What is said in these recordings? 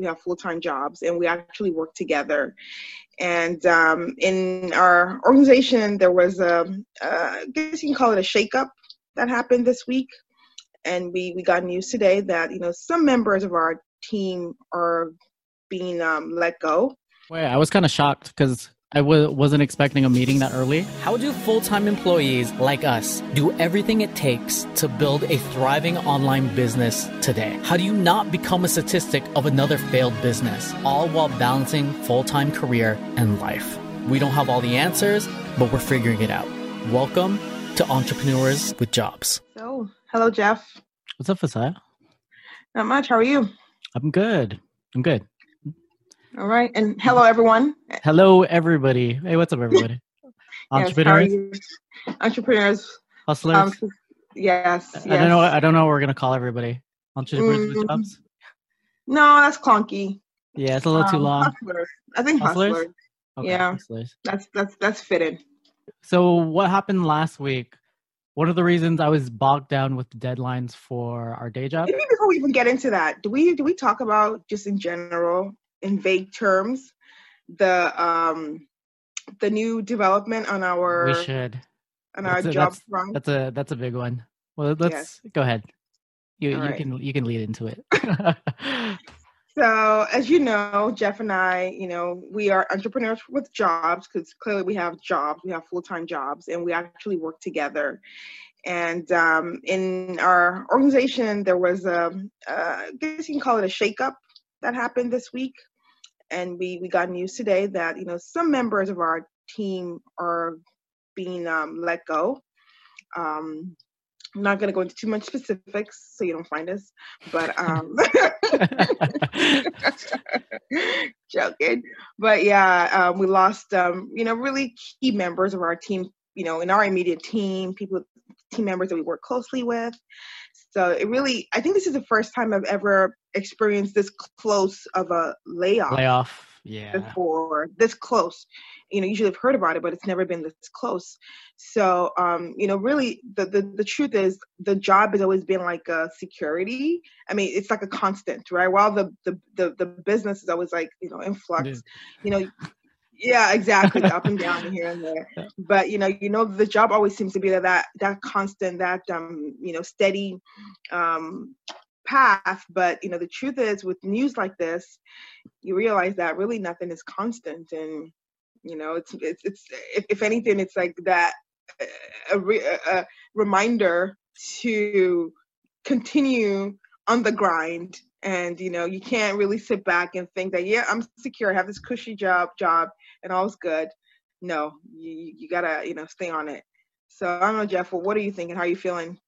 we have full-time jobs and we actually work together. And um, in our organization there was a uh, I guess you can call it a shakeup that happened this week. And we we got news today that you know some members of our team are being um, let go. Wait i was kind of shocked because I w- wasn't expecting a meeting that early. How do full time employees like us do everything it takes to build a thriving online business today? How do you not become a statistic of another failed business, all while balancing full time career and life? We don't have all the answers, but we're figuring it out. Welcome to Entrepreneurs with Jobs. So, hello, Jeff. What's up, Fasaya? Not much. How are you? I'm good. I'm good. All right. And hello, everyone. Hello, everybody. Hey, what's up, everybody? Entrepreneurs, yes, entrepreneurs, hustlers. Um, yes, yes, I don't know. I don't know. what we're gonna call everybody. Entrepreneurs mm, with jobs. No, that's clunky. Yeah, it's a little um, too long. Hustlers. I think hustlers. hustlers. Okay, yeah, hustlers. that's that's that's fitted. So, what happened last week? One of the reasons I was bogged down with deadlines for our day job. Maybe before we even get into that, do we do we talk about just in general in vague terms the um the new development on our we should on that's our a, job that's, front. That's a that's a big one. Well, let's yes. go ahead. You All you right. can you can lead into it. so, as you know, Jeff and I, you know, we are entrepreneurs with jobs because clearly we have jobs, we have full time jobs, and we actually work together. And um, in our organization, there was a, uh, I guess you can call it a shakeup that happened this week and we we got news today that you know some members of our team are being um, let go. Um, I'm not going to go into too much specifics so you don't find us, but um, joking. But yeah, um, we lost um, you know really key members of our team. You know, in our immediate team, people, team members that we work closely with. So it really, I think this is the first time I've ever experienced this close of a layoff. Layoff, yeah. Before this close, you know, usually I've heard about it, but it's never been this close. So, um, you know, really, the, the the truth is, the job has always been like a security. I mean, it's like a constant, right? While the the the, the business is always like you know in flux, you know, yeah exactly up and down here and there but you know you know the job always seems to be that that, that constant that um you know steady um path but you know the truth is with news like this you realize that really nothing is constant and you know it's it's it's if, anything it's like that uh, a, a, a reminder to continue on the grind. And you know you can't really sit back and think that yeah i'm secure. I have this cushy job job and all's good. No you, you gotta you know stay on it. So i don't know jeff well, what are you thinking? How are you feeling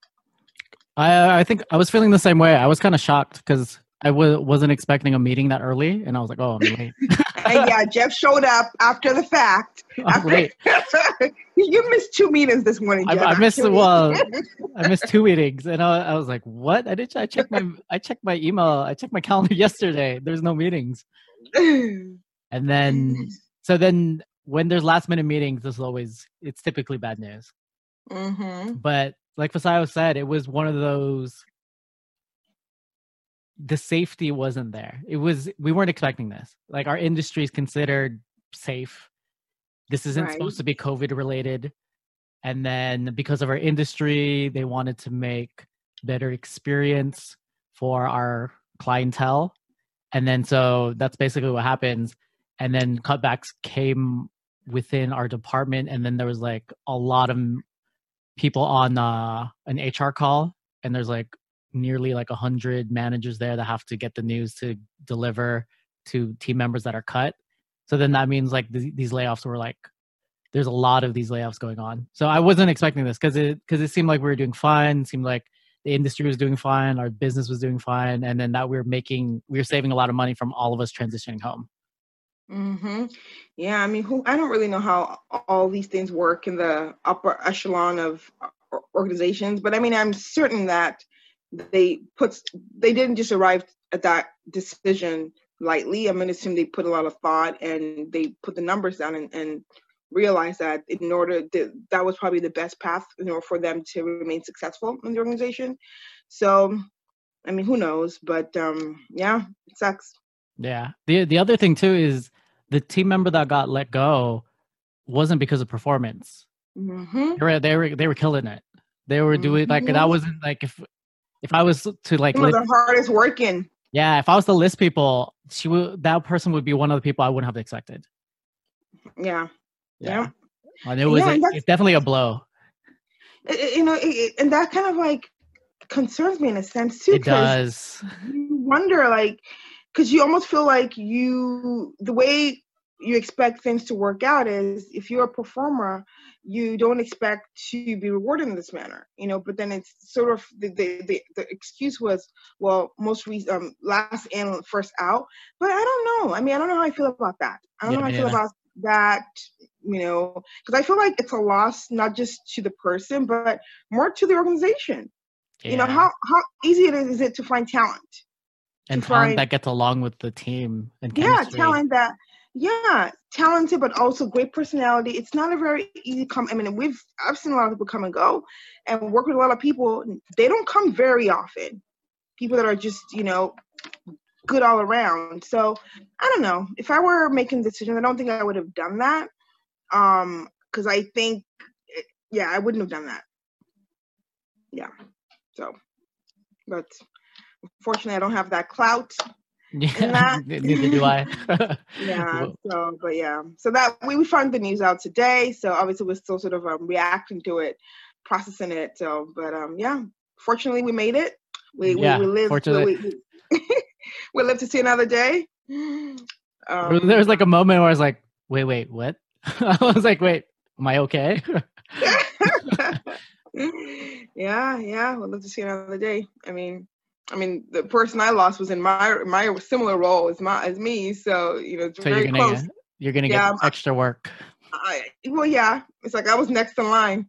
i i think i was feeling the same way i was kind of shocked because I w- wasn't expecting a meeting that early, and I was like, "Oh, I'm late." yeah, Jeff showed up after the fact. After, late. you missed two meetings this morning. Jeff, I, I missed well, I missed two meetings, and I, I was like, "What? I did. I checked my I checked my email. I checked my calendar yesterday. There's no meetings." And then, so then when there's last minute meetings, there's always it's typically bad news. Mm-hmm. But like Fasayo said, it was one of those the safety wasn't there. It was we weren't expecting this. Like our industry is considered safe. This isn't right. supposed to be COVID related. And then because of our industry, they wanted to make better experience for our clientele. And then so that's basically what happens. And then cutbacks came within our department and then there was like a lot of people on uh, an HR call and there's like nearly like a hundred managers there that have to get the news to deliver to team members that are cut. So then that means like th- these layoffs were like there's a lot of these layoffs going on. So I wasn't expecting this because it because it seemed like we were doing fine. Seemed like the industry was doing fine, our business was doing fine, and then that we were making we were saving a lot of money from all of us transitioning home. Hmm. Yeah. I mean, who? I don't really know how all these things work in the upper echelon of uh, organizations, but I mean, I'm certain that they put they didn't just arrive at that decision lightly. I'm gonna assume they put a lot of thought and they put the numbers down and, and realized that in order to, that was probably the best path in order for them to remain successful in the organization. So, I mean, who knows? But um, yeah, it sucks. Yeah. The the other thing too is the team member that got let go wasn't because of performance. Mm-hmm. They were they were they were killing it. They were doing like that mm-hmm. wasn't like if if I was to like list, the hardest working. Yeah, if I was to list people, she would that person would be one of the people I wouldn't have expected. Yeah. Yeah. yeah. And it was yeah, a, it's definitely a blow. It, you know, it, and that kind of like concerns me in a sense too. It does. You wonder, like, because you almost feel like you the way you expect things to work out is if you're a performer you don't expect to be rewarded in this manner you know but then it's sort of the the, the, the excuse was well most re- um last in first out but i don't know. I mean i don't know how i feel about that. I don't yeah, know how i feel about that you know because i feel like it's a loss not just to the person but more to the organization. Yeah. you know how how easy it is, is it to find talent and talent that gets along with the team and chemistry. yeah talent that yeah talented but also great personality. It's not a very easy come i mean we've i've seen a lot of people come and go and work with a lot of people. They don't come very often. People that are just you know good all around. So i don't know. If i were making decisions i don't think i would have done that um because i think yeah i wouldn't have done that. Yeah so but unfortunately i don't have that clout yeah, neither do I. yeah. So, but yeah. So that we, we found the news out today. So obviously we're still sort of um, reacting to it, processing it. So, but um, yeah. Fortunately, we made it. We yeah, we, we lived. Fortunately. We, we, we lived to see another day. Um, there was like a moment where I was like, "Wait, wait, what?" I was like, "Wait, am I okay?" yeah, yeah. We'll live to see another day. I mean, I mean, the person I lost was in my my similar role as my as me. So you know, so very you're gonna close. Get, you're gonna yeah, get extra work. I, well, yeah, it's like I was next in line.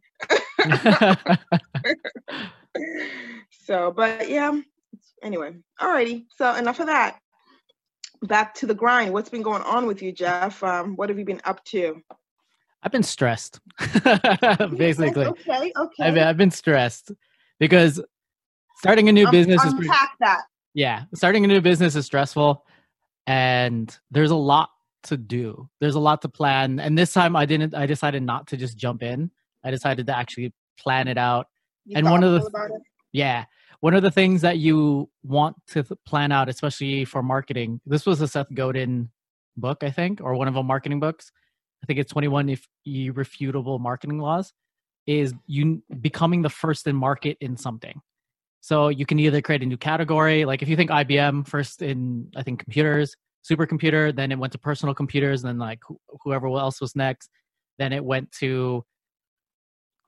so, but yeah. Anyway, alrighty. So enough of that. Back to the grind. What's been going on with you, Jeff? Um, what have you been up to? I've been stressed. Basically, okay, okay. I've, I've been stressed because starting a new um, business is pretty, that. Yeah, starting a new business is stressful, and there's a lot to do. There's a lot to plan, and this time I didn't. I decided not to just jump in. I decided to actually plan it out. You and one of the yeah, one of the things that you want to plan out, especially for marketing. This was a Seth Godin book, I think, or one of the marketing books. I think it's 21 if irrefutable marketing laws is you becoming the first in market in something. So you can either create a new category, like if you think IBM first in I think computers, supercomputer, then it went to personal computers, and then like wh- whoever else was next, then it went to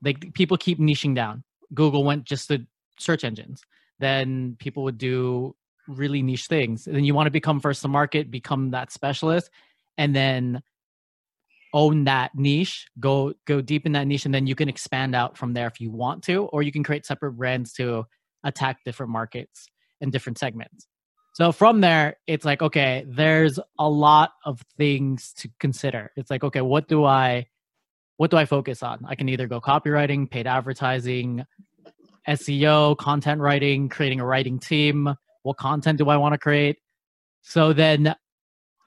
like people keep niching down. Google went just to search engines. Then people would do really niche things. And then you want to become first to market, become that specialist, and then own that niche go go deep in that niche and then you can expand out from there if you want to or you can create separate brands to attack different markets and different segments. So from there, it's like, okay, there's a lot of things to consider. It's like, okay, what do I what do I focus on? I can either go copywriting, paid advertising, SEO, content writing, creating a writing team. What content do I want to create? So then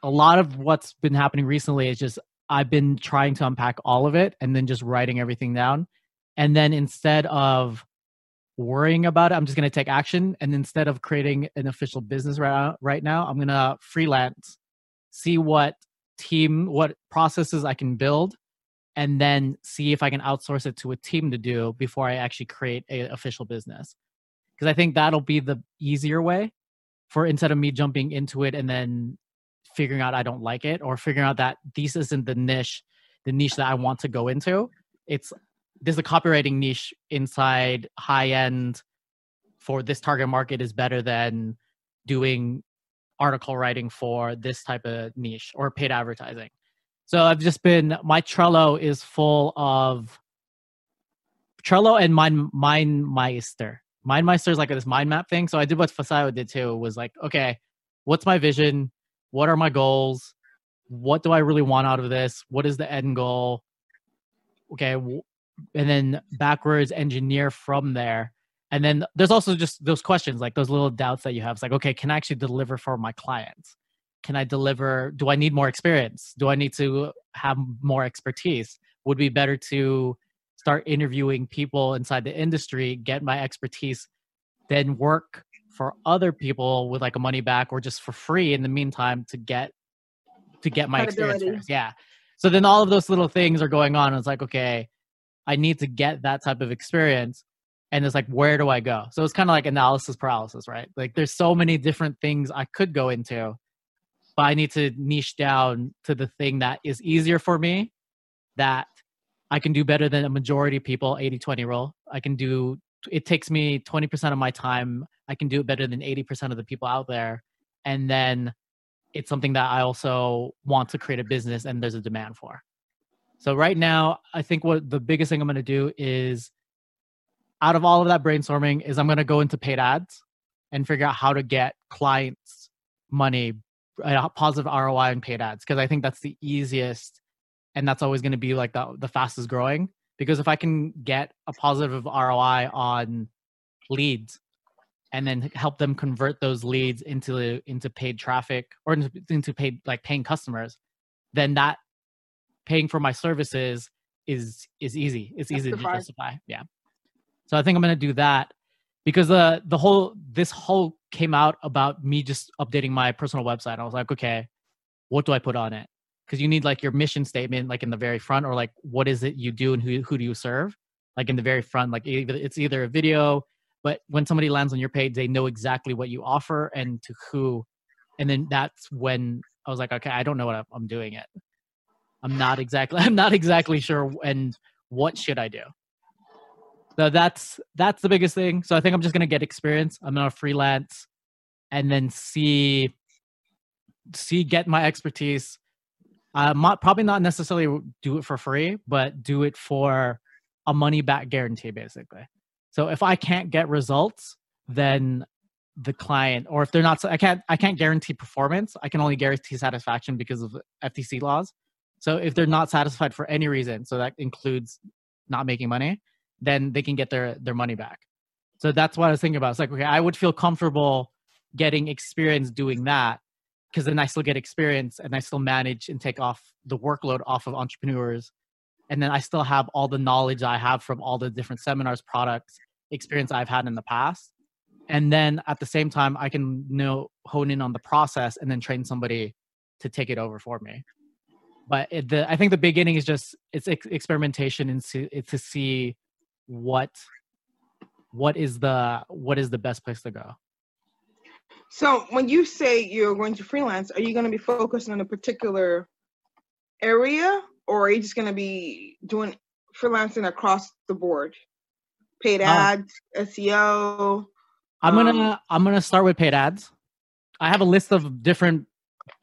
a lot of what's been happening recently is just I've been trying to unpack all of it and then just writing everything down. And then instead of worrying about it. I'm just going to take action. And instead of creating an official business right, right now, I'm going to freelance, see what team, what processes I can build, and then see if I can outsource it to a team to do before I actually create an official business. Because I think that'll be the easier way for instead of me jumping into it and then figuring out I don't like it or figuring out that this isn't the niche, the niche that I want to go into. It's there's a copywriting niche inside high end for this target market is better than doing article writing for this type of niche or paid advertising. So I've just been my Trello is full of Trello and MindMeister. Mind Meister is like this mind map thing. So I did what Fasayo did too. Was like, okay, what's my vision? What are my goals? What do I really want out of this? What is the end goal? Okay, and then backwards engineer from there and then there's also just those questions like those little doubts that you have it's like okay can i actually deliver for my clients can I deliver? Do I need more experience? Do I need to have more expertise? Would be better to start interviewing people inside the industry, get my expertise, then work for other people with like a money back or just for free in the meantime to get to get my experience. Yeah. So then all of those little things are going on. It's like, okay, I need to get that type of experience. And it's like, where do I go? So it's kind of like analysis paralysis, right? Like there's so many different things I could go into, but I need to niche down to the thing that is easier for me that I can do better than a majority of people 80 20 rule. I can do it takes me 20% of my time. I can do it better than 80% of the people out there. And then it's something that I also want to create a business and there's a demand for. So right now, I think what the biggest thing I'm going to do is out of all of that brainstorming is I'm going to go into paid ads and figure out how to get clients money, a positive ROI in paid ads because I think that's the easiest and that's always going to be like the, the fastest growing. Because if I can get a positive ROI on leads and then help them convert those leads into into paid traffic or into, into paid like paying customers, then that paying for my services is is easy. It's easy to justify. Yeah. So I think I'm gonna do that because the the whole this whole came out about me just updating my personal website. I was like, okay, what do I put on it? because you need like your mission statement like in the very front or like what is it you do and who who do you serve like in the very front like it's either a video but when somebody lands on your page they know exactly what you offer and to who and then that's when i was like okay i don't know what i'm doing it i'm not exactly i'm not exactly sure and what should i do so that's that's the biggest thing so i think i'm just going to get experience i'm to freelance and then see see get my expertise uh, not, probably not necessarily do it for free, but do it for a money back guarantee, basically. So if I can't get results, then the client, or if they're not, I can't, I can't guarantee performance. I can only guarantee satisfaction because of FTC laws. So if they're not satisfied for any reason, so that includes not making money, then they can get their their money back. So that's what I was thinking about. It's like, okay, I would feel comfortable getting experience doing that because then I still get experience and I still manage and take off the workload off of entrepreneurs. And then I still have all the knowledge I have from all the different seminars, products, experience I've had in the past. And then at the same time, I can know hone in on the process and then train somebody to take it over for me. But it, the, I think the beginning is just it's ex- experimentation and to, to see what what is the what is the best place to go. So when you say you're going to freelance, are you going to be focused on a particular area or are you just going to be doing freelancing across the board? Paid uh, ads, uh, SEO. I'm um, gonna I'm gonna start with paid ads. I have a list of different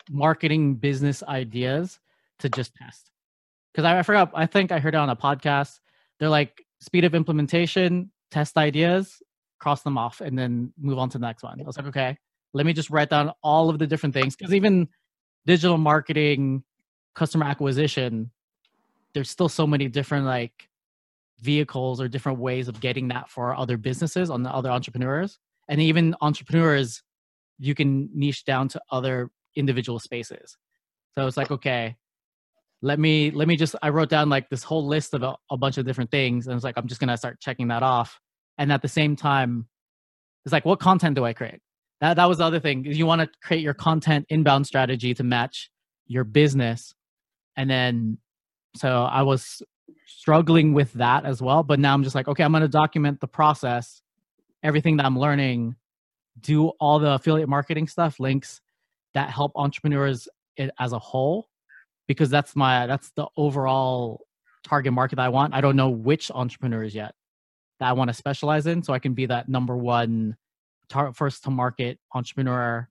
marketing business ideas to just test. Because I, I forgot, I think I heard it on a podcast. They're like speed of implementation, test ideas, cross them off, and then move on to the next one. I was like, okay let me just write down all of the different things because even digital marketing customer acquisition there's still so many different like vehicles or different ways of getting that for other businesses on the other entrepreneurs and even entrepreneurs you can niche down to other individual spaces so it's like okay let me let me just i wrote down like this whole list of a, a bunch of different things and it's like i'm just gonna start checking that off and at the same time it's like what content do i create that that was the other thing. You want to create your content inbound strategy to match your business, and then so I was struggling with that as well. But now I'm just like, okay, I'm going to document the process, everything that I'm learning, do all the affiliate marketing stuff, links that help entrepreneurs as a whole, because that's my that's the overall target market that I want. I don't know which entrepreneurs yet that I want to specialize in, so I can be that number one tar- first to market entrepreneur,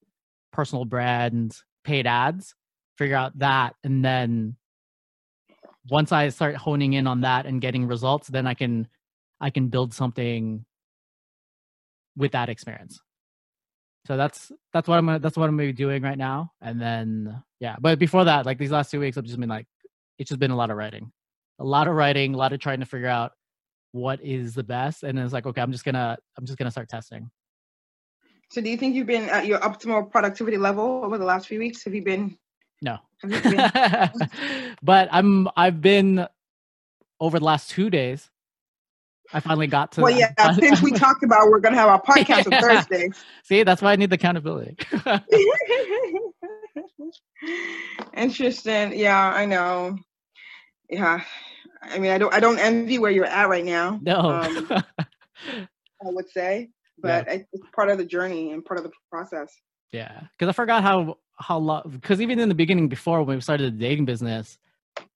personal brand, paid ads, figure out that. And then once I start honing in on that and getting results, then I can I can build something with that experience. So that's that's what I'm gonna, that's what I'm gonna be doing right now. And then yeah, but before that, like these last two weeks, I've just been like, it's just been a lot of writing, a lot of writing, a lot of trying to figure out what is the best. And it's like, okay, I'm just gonna I'm just gonna start testing. So do you think you've been at your optimal productivity level over the last few weeks? Have you been? No. You been... but I'm. I've been over the last two days. I finally got to. Well, yeah. since we talked about we're gonna have our podcast yeah. on Thursday. See, that's why I need the accountability. Interesting. Yeah, I know. Yeah, I mean, I don't. I don't envy where you're at right now. No. Um, I would say, but yeah. it's part of the journey and part of the process. Yeah, because I forgot how how long. Because even in the beginning, before when we started the dating business,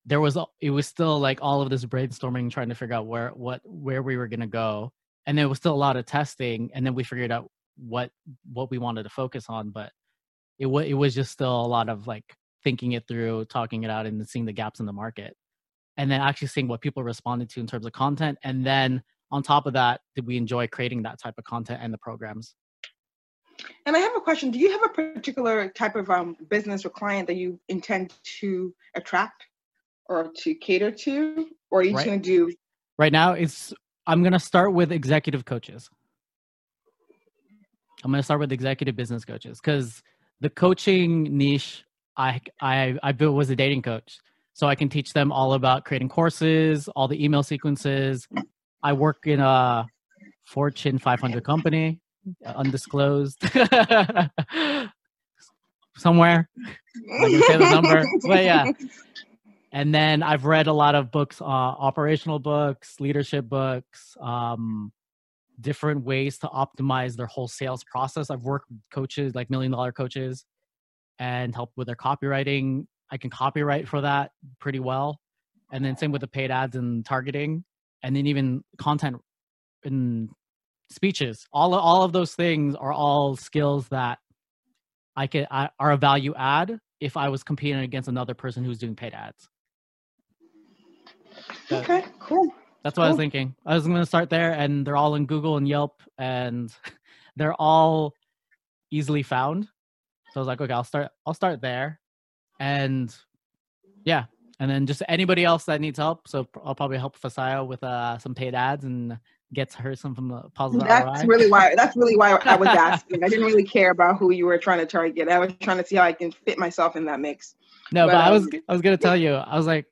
there was it was still like all of this brainstorming, trying to figure out where what where we were gonna go, and there was still a lot of testing, and then we figured out what what we wanted to focus on, but it was it was just still a lot of like thinking it through, talking it out, and seeing the gaps in the market, and then actually seeing what people responded to in terms of content, and then on top of that, did we enjoy creating that type of content and the programs? And I have a question. Do you have a particular type of um, business or client that you intend to attract or to cater to? Or are you right. going to do? Right now, it's I'm going to start with executive coaches. I'm going to start with executive business coaches because the coaching niche I I I built was a dating coach, so I can teach them all about creating courses, all the email sequences, I work in a Fortune 500 company, undisclosed, somewhere. I'm say the number, but yeah. And then I've read a lot of books, uh, operational books, leadership books, um, different ways to optimize their whole sales process. I've worked with coaches, like million dollar coaches, and helped with their copywriting. I can copyright for that pretty well. And then same with the paid ads and targeting and then even content and speeches all all of those things are all skills that i could I, are a value add if i was competing against another person who's doing paid ads okay cool that's what cool. i was thinking i was going to start there and they're all in google and yelp and they're all easily found so i was like okay i'll start i'll start there and yeah and then just anybody else that needs help. So I'll probably help Fasaya with uh, some paid ads and get her some from the positive That's ROI. really why. That's really why I was asking. I didn't really care about who you were trying to target. I was trying to see how I can fit myself in that mix. No, but, but I was um, I was gonna tell you. I was like,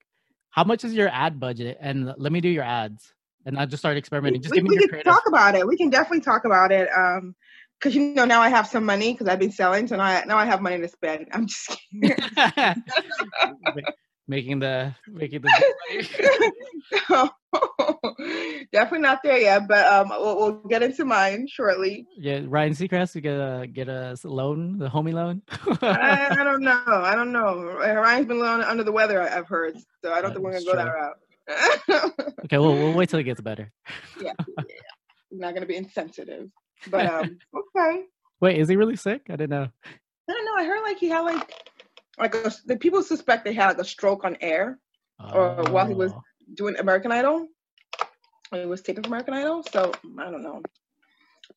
how much is your ad budget? And let me do your ads. And I just started experimenting. Just we, give me we your can talk about it. We can definitely talk about it. Um, because you know now I have some money because I've been selling, so now I, now I have money to spend. I'm just kidding. making the making the definitely not there yet but um we'll, we'll, get into mine shortly. Yeah ryan seacrest you get a get a loan the homie loan? I, I, don't know i don't know. Ryan's been under the weather i've heard so i don't think we're gonna go that route. Okay well we'll wait till it gets better. Yeah, yeah. i'm not gonna be insensitive but um okay. Wait is he really sick? I didn't know. I don't know i heard like he had like like a, the people suspect they had like a stroke on air, oh. or while he was oh. doing American Idol. He was taping American Idol, so I don't know.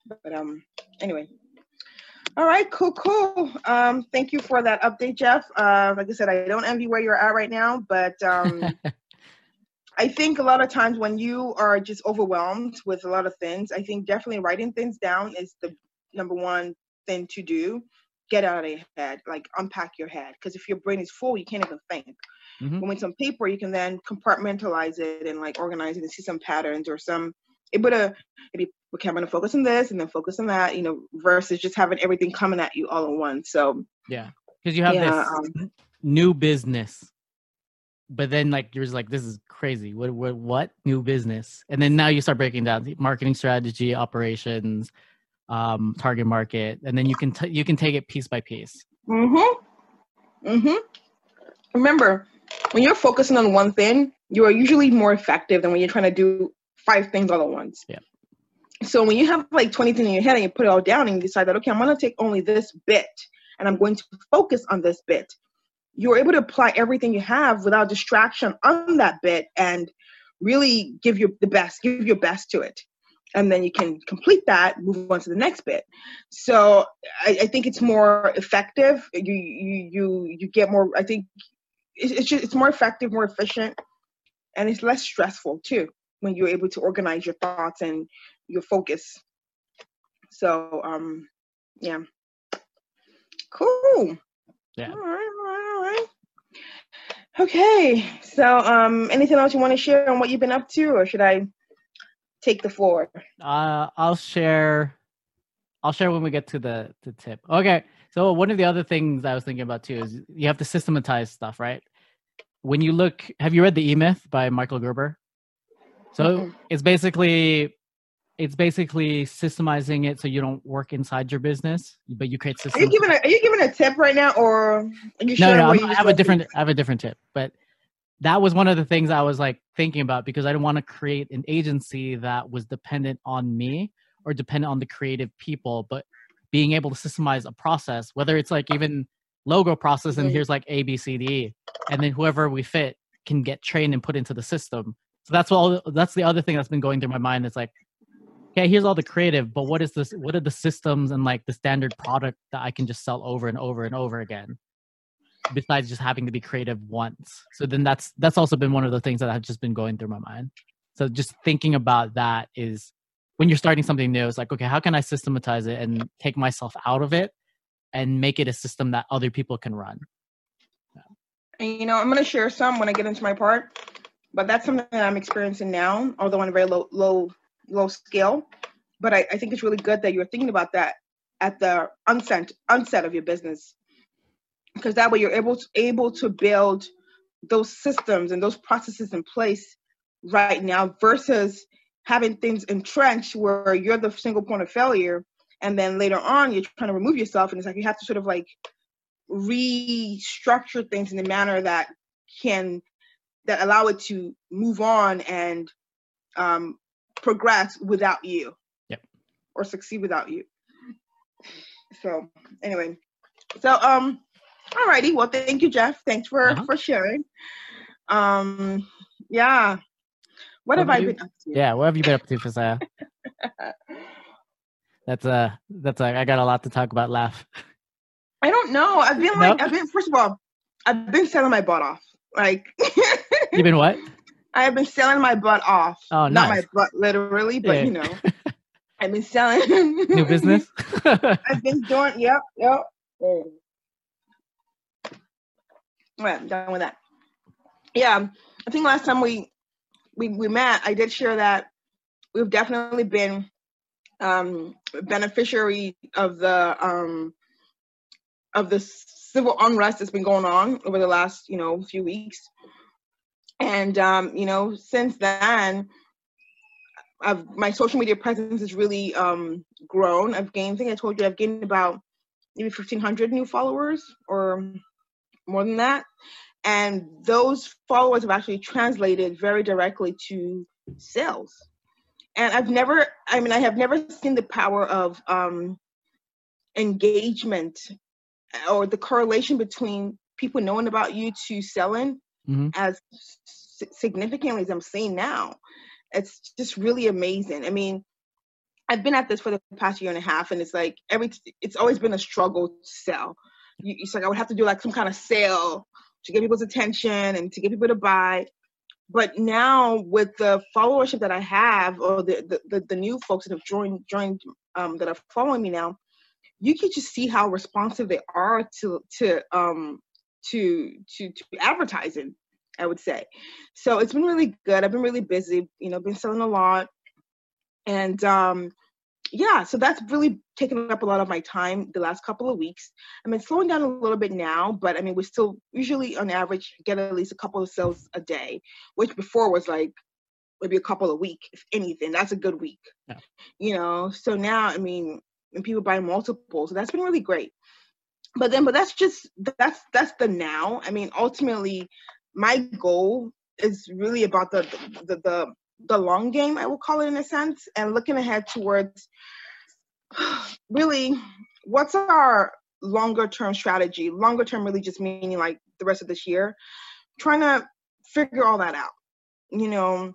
But um, anyway. All right, cool, cool. Um, thank you for that update, Jeff. Uh, like I said, I don't envy where you're at right now, but um, I think a lot of times when you are just overwhelmed with a lot of things, I think definitely writing things down is the number one thing to do get out of your head, like unpack your head. Because if your brain is full, you can't even think. Mm-hmm. When it's on paper, you can then compartmentalize it and like organize it and see some patterns or some able to maybe okay, I'm gonna focus on this and then focus on that, you know, versus just having everything coming at you all at once. So yeah, because you have yeah, this um, new business, but then like you're just like, this is crazy. What what what new business? And then now you start breaking down the marketing strategy, operations, um, target market, and then you can t- you can take it piece by piece. Mm-hmm. Mm-hmm. Remember, when you're focusing on one thing, you are usually more effective than when you're trying to do five things all at once. Yeah. So when you have like 20 things in your head and you put it all down and you decide that okay, I'm gonna take only this bit and I'm going to focus on this bit, you're able to apply everything you have without distraction on that bit and really give your the best, give your best to it and then you can complete that move on to the next bit so i, I think it's more effective you you you you get more i think it's just it's more effective more efficient and it's less stressful too when you're able to organize your thoughts and your focus so um Yeah. Cool. Yeah. All right, all right, all right. Okay. So, um, anything else you want to share on what you've been up to, or should I take the floor? Uh, I'll share. I'll share when we get to the the tip. Okay. So one of the other things I was thinking about too is you have to systematize stuff, right? When you look, have you read the E Myth by Michael Gerber? So mm-hmm. it's basically it's basically systemizing it so you don't work inside your business, but you create systems. Are you giving a Are you giving a tip right now, or are you no, no? I have a different. I have a different tip, but that was one of the things I was like thinking about because I didn't want to create an agency that was dependent on me or dependent on the creative people, but being able to systemize a process, whether it's like even logo process and mm-hmm. here's like A, B, C, D, and then whoever we fit can get trained and put into the system. So that's all. That's the other thing that's been going through my mind. It's like okay, here's all the creative, but what is this? What are the systems and like the standard product that I can just sell over and over and over again? Besides just having to be creative once. So then that's that's also been one of the things that have just been going through my mind. So just thinking about that is when you're starting something new, it's like, okay, how can I systematize it and take myself out of it and make it a system that other people can run? And you know, I'm gonna share some when I get into my part, but that's something that I'm experiencing now, although on a very low low low scale. But I, I think it's really good that you're thinking about that at the onset onset of your business, because that way you're able to able to build those systems and those processes in place right now versus having things entrenched where you're the single point of failure and then later on you're trying to remove yourself and it's like you have to sort of like restructure things in a manner that can that allow it to move on and um, progress without you. Yep. Or succeed without you. So anyway. So um alrighty. Well thank you, Jeff. Thanks for uh-huh. for sharing. Um yeah. What, what have I you, been up to? Yeah, what have you been up to, Fasaya? that's uh that's uh, I got a lot to talk about laugh. I don't know. I've been like. I've been first of all, I've been selling my butt off. Like You've been what? I have been selling my butt off. Oh, nice. Not my butt literally, but yeah. you know, I've been selling new business. I've been doing. Yep, yep. All right, I'm done with that. Yeah, I think last time we we we met, I did share that we've definitely been um beneficiary of the um of the civil unrest that's been going on over the last you know few weeks and um, you know since then I've, my social media presence has really um, grown i've gained i think i told you i've gained about maybe 1500 new followers or more than that and those followers have actually translated very directly to sales and i've never i mean i have never seen the power of um, engagement or the correlation between people knowing about you to selling mm-hmm. as significantly as I'm seeing now. It's just really amazing. I mean, I've been at this for the past year and a half, and it's like every it's always been a struggle to sell. It's like I would have to do like some kind of sale to get people's attention and to get people to buy. But now with the followership that I have, or the the, the, the new folks that have joined joined um, that are following me now, you can just see how responsive they are to to um to to, to advertising I would say. So it's been really good. I've been really busy, you know, been selling a lot. And um yeah, so that's really taken up a lot of my time the last couple of weeks. I mean, slowing down a little bit now, but I mean, we still usually on average get at least a couple of sales a day, which before was like maybe a couple a week, if anything. That's a good week. Yeah. You know, so now, I mean, and people buy multiple, so that's been really great. But then, but that's just that's that's the now. I mean, ultimately, my goal is really about the the the, the long game, I will call it in a sense, and looking ahead towards really what's our longer term strategy. Longer term really just meaning like the rest of this year. Trying to figure all that out. You know,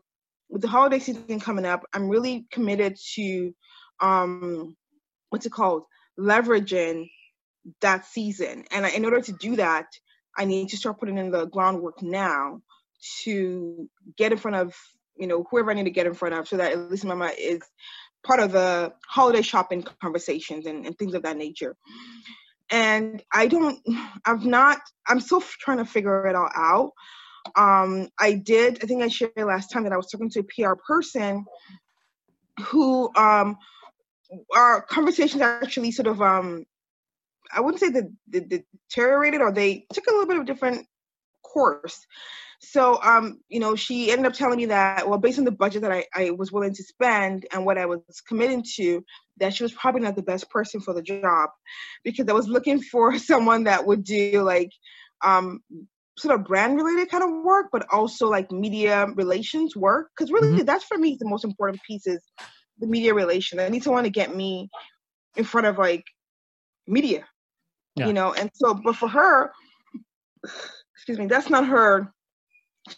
with the holiday season coming up, I'm really committed to um what's it called? Leveraging that season. And in order to do that, I need to start putting in the groundwork now to get in front of, you know, whoever I need to get in front of so that at least Mama is part of the holiday shopping conversations and, and things of that nature. And I don't, I've not, I'm still trying to figure it all out. Um, I did, I think I shared last time that I was talking to a PR person who, um, our conversations actually sort of, um, I wouldn't say that deteriorated or they took a little bit of a different course. So, um, you know, she ended up telling me that, well, based on the budget that I, I was willing to spend and what I was committing to, that she was probably not the best person for the job because I was looking for someone that would do like um, sort of brand related kind of work, but also like media relations work. Because really, mm-hmm. that's for me the most important piece is the media relation. I need someone to get me in front of like media, yeah. you know. And so, but for her, excuse me, that's not her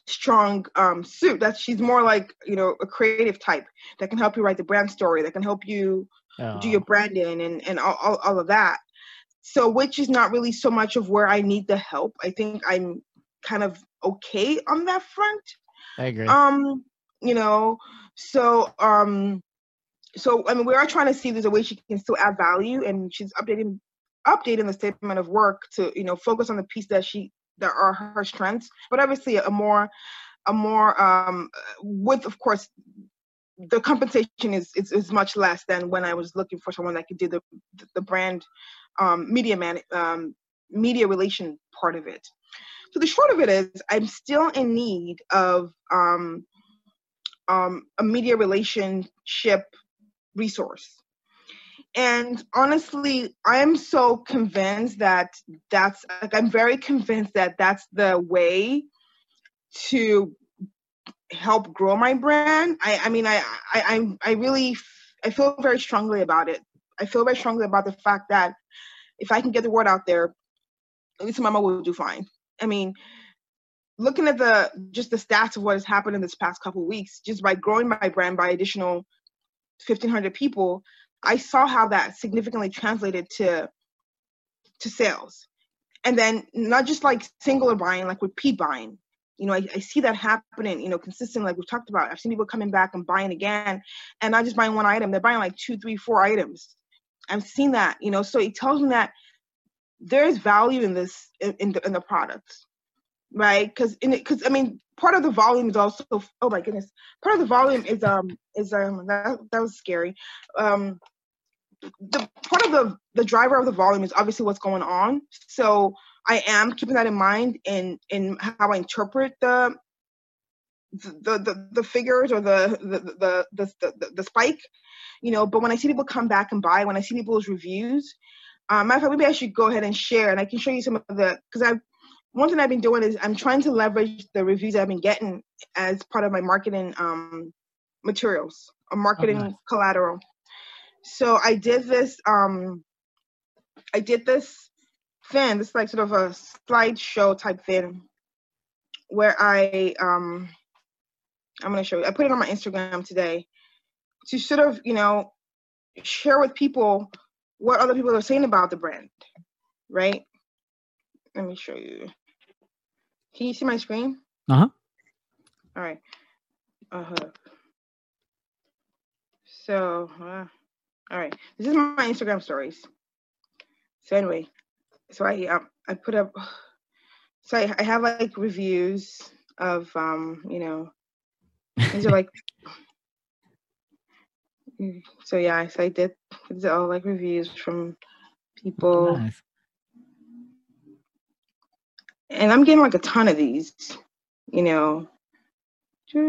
strong um, suit. That she's more like you know a creative type that can help you write the brand story, that can help you oh. do your branding and and all, all, all of that. So which is not really so much of where I need the help. I think I'm kind of okay on that front. I agree. Um, you know, so um so I mean we are trying to see there's a way she can still add value and she's updating updating the statement of work to you know focus on the piece that she that are her strengths, but obviously a more a more um with of course the compensation is, is is much less than when I was looking for someone that could do the the brand um, media man um, media relation part of it. So the short of it is, I'm still in need of um, um, a media relationship resource. And honestly, I'm so convinced that that's like I'm very convinced that that's the way to help grow my brand. I, I mean, I, I, I, really, I feel very strongly about it. I feel very strongly about the fact that if I can get the word out there, at least Mama will do fine. I mean, looking at the just the stats of what has happened in this past couple weeks, just by growing my brand by additional 1,500 people, I saw how that significantly translated to to sales. And then not just like singular buying, like repeat buying. You know, I, I see that happening, you know, consistently, like we've talked about. I've seen people coming back and buying again and not just buying one item, they're buying like two, three, four items. I've seen that, you know, so it tells me that there is value in this in, in the in the products right because in it because i mean part of the volume is also oh my goodness part of the volume is um is um that, that was scary. Um the part of the the driver of the volume is obviously what's going on. So i am keeping that in mind in in how i interpret the the the, the figures or the the, the the the the spike you know but when i see people come back and buy when i see people's reviews um, matter of fact, maybe I should go ahead and share, and I can show you some of the because I've one thing I've been doing is I'm trying to leverage the reviews I've been getting as part of my marketing um, materials, a marketing oh, nice. collateral. So I did this. Um, I did this thing. This like sort of a slideshow type thing, where I um, I'm gonna show you. I put it on my Instagram today to sort of you know share with people what other people are saying about the brand, right? Let me show you. Can you see my screen? Uh huh. All right. Uh huh. So, uh, all right. This is my Instagram stories. So anyway, so I um, I put up. So I, I have like reviews of um you know these are like so yeah, so I did it's all like reviews from people. Nice. And I'm getting like a ton of these, you know. So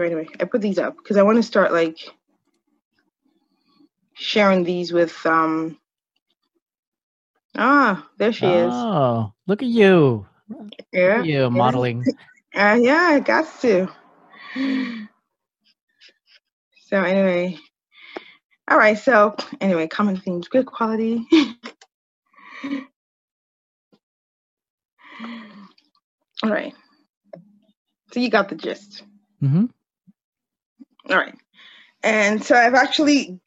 anyway, I put these up because I want to start like sharing these with um Ah, there she is. Oh, look at you. Yeah. At you modeling. Uh, yeah, I got to. So anyway, all right. So anyway, common themes: good quality. all right. So you got the gist. Mm-hmm. All right. And so I've actually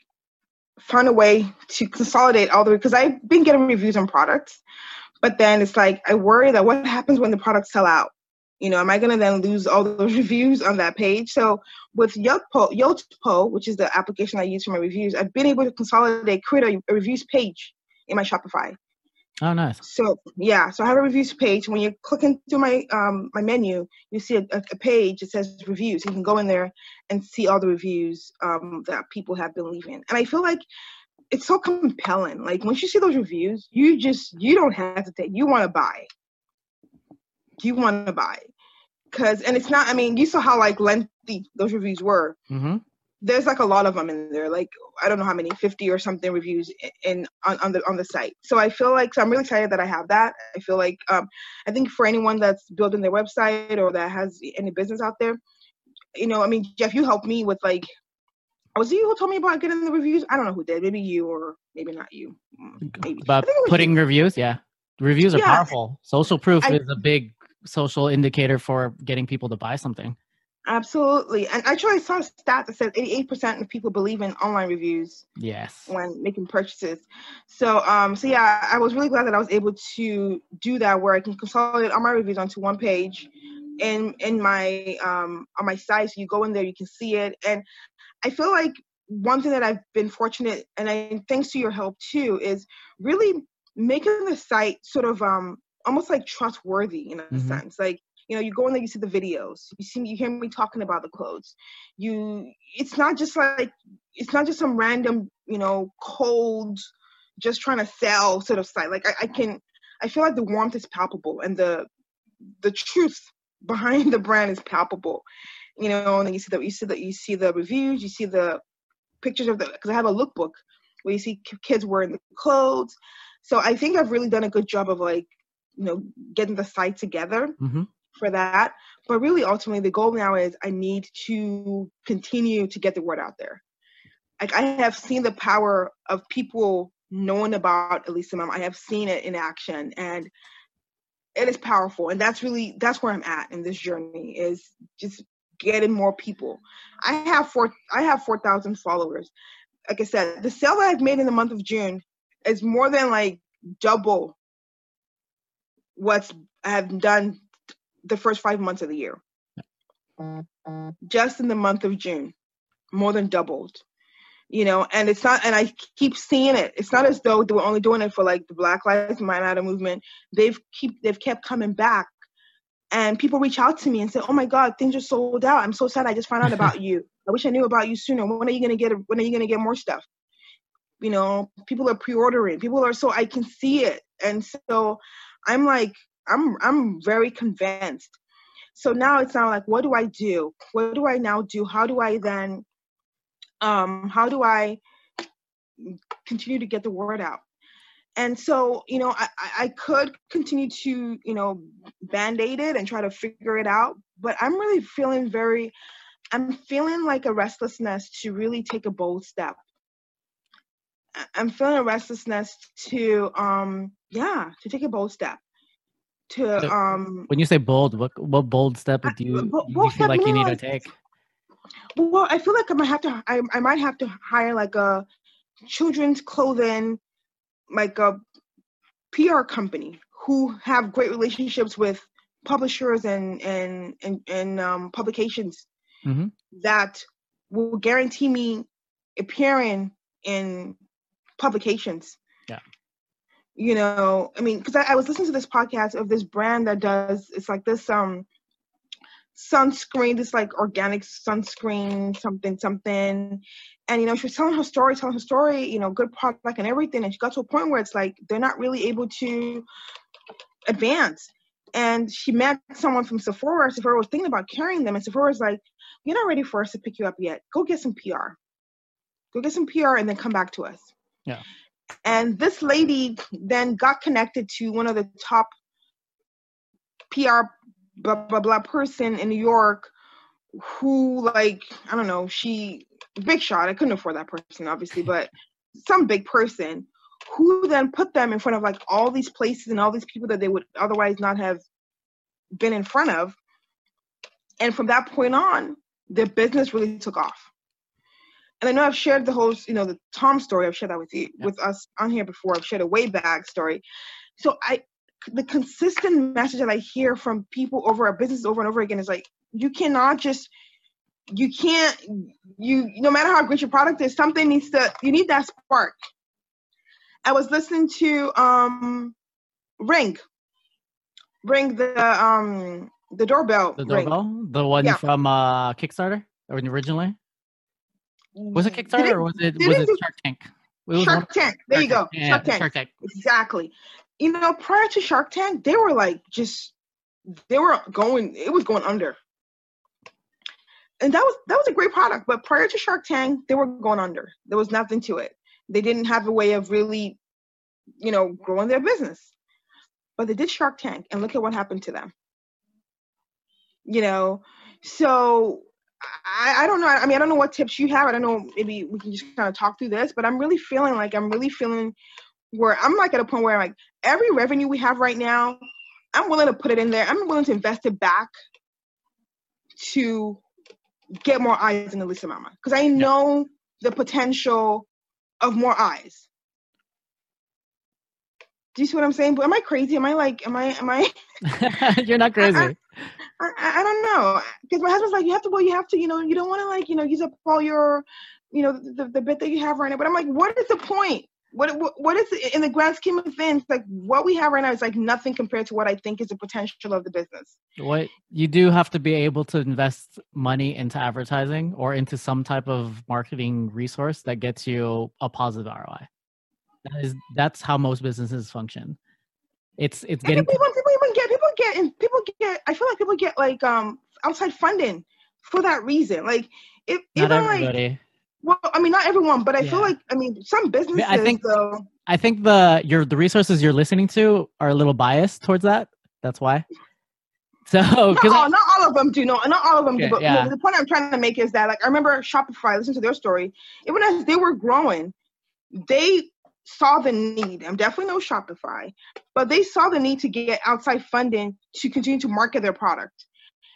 found a way to consolidate all the because I've been getting reviews on products, but then it's like I worry that what happens when the products sell out You know, am I going to then lose all those reviews on that page? So with Yotpo, Yotpo, which is the application I use for my reviews, I've been able to consolidate, create a, a reviews page in my Shopify. Oh, nice. So yeah, so I have a reviews page. When you're clicking through my um my menu, you see a, a page that says reviews. You can go in there and see all the reviews um that people have been leaving. And I feel like it's so compelling. Like once you see those reviews, you just you don't hesitate. You want to buy. You want to buy, because and it's not. I mean, you saw how like lengthy those reviews were. Mm-hmm there's like a lot of them in there like i don't know how many 50 or something reviews in on, on the on the site. So i feel like so i'm really excited that i have that. I feel like um i think for anyone that's building their website or that has any business out there you know i mean jeff you helped me with like was it you who told me about getting the reviews? I don't know who did maybe you or maybe not you. Mm, maybe. about putting you. reviews? Yeah. Reviews are yeah. powerful. Social proof I, is a big social indicator for getting people to buy something Absolutely. And actually, I saw a stat that said 88% of people believe in online reviews. Yes. When making purchases. So, um, so yeah, I was really glad that I was able to do that where I can consolidate all my reviews onto one page in in my um on my site. So you go in there, you can see it. And I feel like one thing that I've been fortunate and I thanks to your help too is really making the site sort of um almost like trustworthy in a mm-hmm. sense. Like you know you go in there you see the videos you see me, you hear me talking about the clothes. You it's not just like it's not just some random you know cold just trying to sell sort of site like I, I can i feel like the warmth is palpable and the the truth behind the brand is palpable. You know and then you see that you see that you see the reviews you see the pictures of the because i have a lookbook where you see kids wearing the clothes. So i think i've really done a good job of like you know getting the site together. Mm-hmm for that. But really, ultimately, the goal now is I need to continue to get the word out there. Like I have seen the power of people knowing about Elisa Mom. I have seen it in action, and it is powerful. And that's really that's where I'm at in this journey is just getting more people. I have four I have four thousand followers. Like I said, the sale that I've made in the month of June is more than like double what's I have done the first five months of the year. Just in the month of June, more than doubled. You know, and it's not, and I keep seeing it. It's not as though they were only doing it for like the Black Lives Matter movement. They've keep they've kept coming back, and people reach out to me and say, "Oh my God, things are sold out. I'm so sad. I just found out about you. I wish I knew about you sooner. When are you gonna get? When are you gonna get more stuff?" You know, people are pre-ordering. People are so I can see it, and so I'm like, I'm I'm very convinced. So now it's now like, what do I do? What do I now do? How do I then um how do I continue to get the word out? And so, you know, I, I could continue to, you know, band-aid it and try to figure it out, but I'm really feeling very I'm feeling like a restlessness to really take a bold step. I'm feeling a restlessness to um yeah, to take a bold step to so um when you say bold what what bold step do you, do you feel like you need like, to take? Well i feel like i might have to I, I might have to hire like a children's clothing like a pr company who have great relationships with publishers and and and, and um, publications mm-hmm. that will guarantee me appearing in publications. Yeah you know i mean because I, I, was listening to this podcast of this brand that does it's like this um sunscreen this like organic sunscreen something something. And you know she was telling her story telling her story you know good product and everything. And she got to a point where it's like they're not really able to advance. And she met someone from sephora. Sephora was thinking about carrying them. And sephora was like you're not ready for us to pick you up yet. Go get some pr go get some pr and then come back to us. Yeah and this lady then got connected to one of the top PR blah blah blah person in New York who like I don't know, she big shot. I couldn't afford that person obviously, but some big person who then put them in front of like all these places and all these people that they would otherwise not have been in front of. And from that point on, their business really took off and I know I've shared the whole, you know, the Tom story. I've shared that with you, yeah. with us on here before. I've shared a way back story. So I, the consistent message that I hear from people over our business over and over again is like you cannot just you can't you no matter how great your product is something needs to you need that spark i was listening to um ring ring the um the doorbell the doorbell ring. the one yeah. from uh kickstarter originally was it mm. kickstarter it, or was it was it shark tank it shark tank there shark you go shark tank. shark tank exactly you know prior to shark tank they were like just they were going it was going under and that was that was a great product. But prior to Shark Tank, they were going under. There was nothing to it. They didn't have a way of really, you know, growing their business. But they did Shark Tank, and look at what happened to them. You know, so I, I don't know. I mean, I don't know what tips you have. I don't know. Maybe we can just kind of talk through this. But I'm really feeling like I'm really feeling where I'm like at a point where I'm like every revenue we have right now, I'm willing to put it in there. I'm willing to invest it back to get more eyes in Elisa Mama because I know yeah. the potential of more eyes. Do you see what I'm saying? But am I crazy? Am I like, am I, am I? You're not crazy. I, I, I, don't know. Because my husband's like, you have to, well, you have to, you know, you don't want to like, you know, use up all your, you know, the, the bit that you have right now. But I'm like, what is the point? what, what what is in the grand scheme of things like what we have right now is like nothing compared to what i think is the potential of the business what you do have to be able to invest money into advertising or into some type of marketing resource that gets you a positive roi that is that's how most businesses function it's it's getting people, people even get people get and people get i feel like people get like um outside funding for that reason like if Not even everybody. like well, I mean, not everyone, but I yeah. feel like I mean, some businesses. I think though. I think the your the resources you're listening to are a little biased towards that. That's why. So, not all, not all of them do. No, not all of them okay, do. But yeah. the point I'm trying to make is that, like, I remember Shopify. Listen to their story. Even as they were growing, they saw the need. I'm definitely no Shopify, but they saw the need to get outside funding to continue to market their product.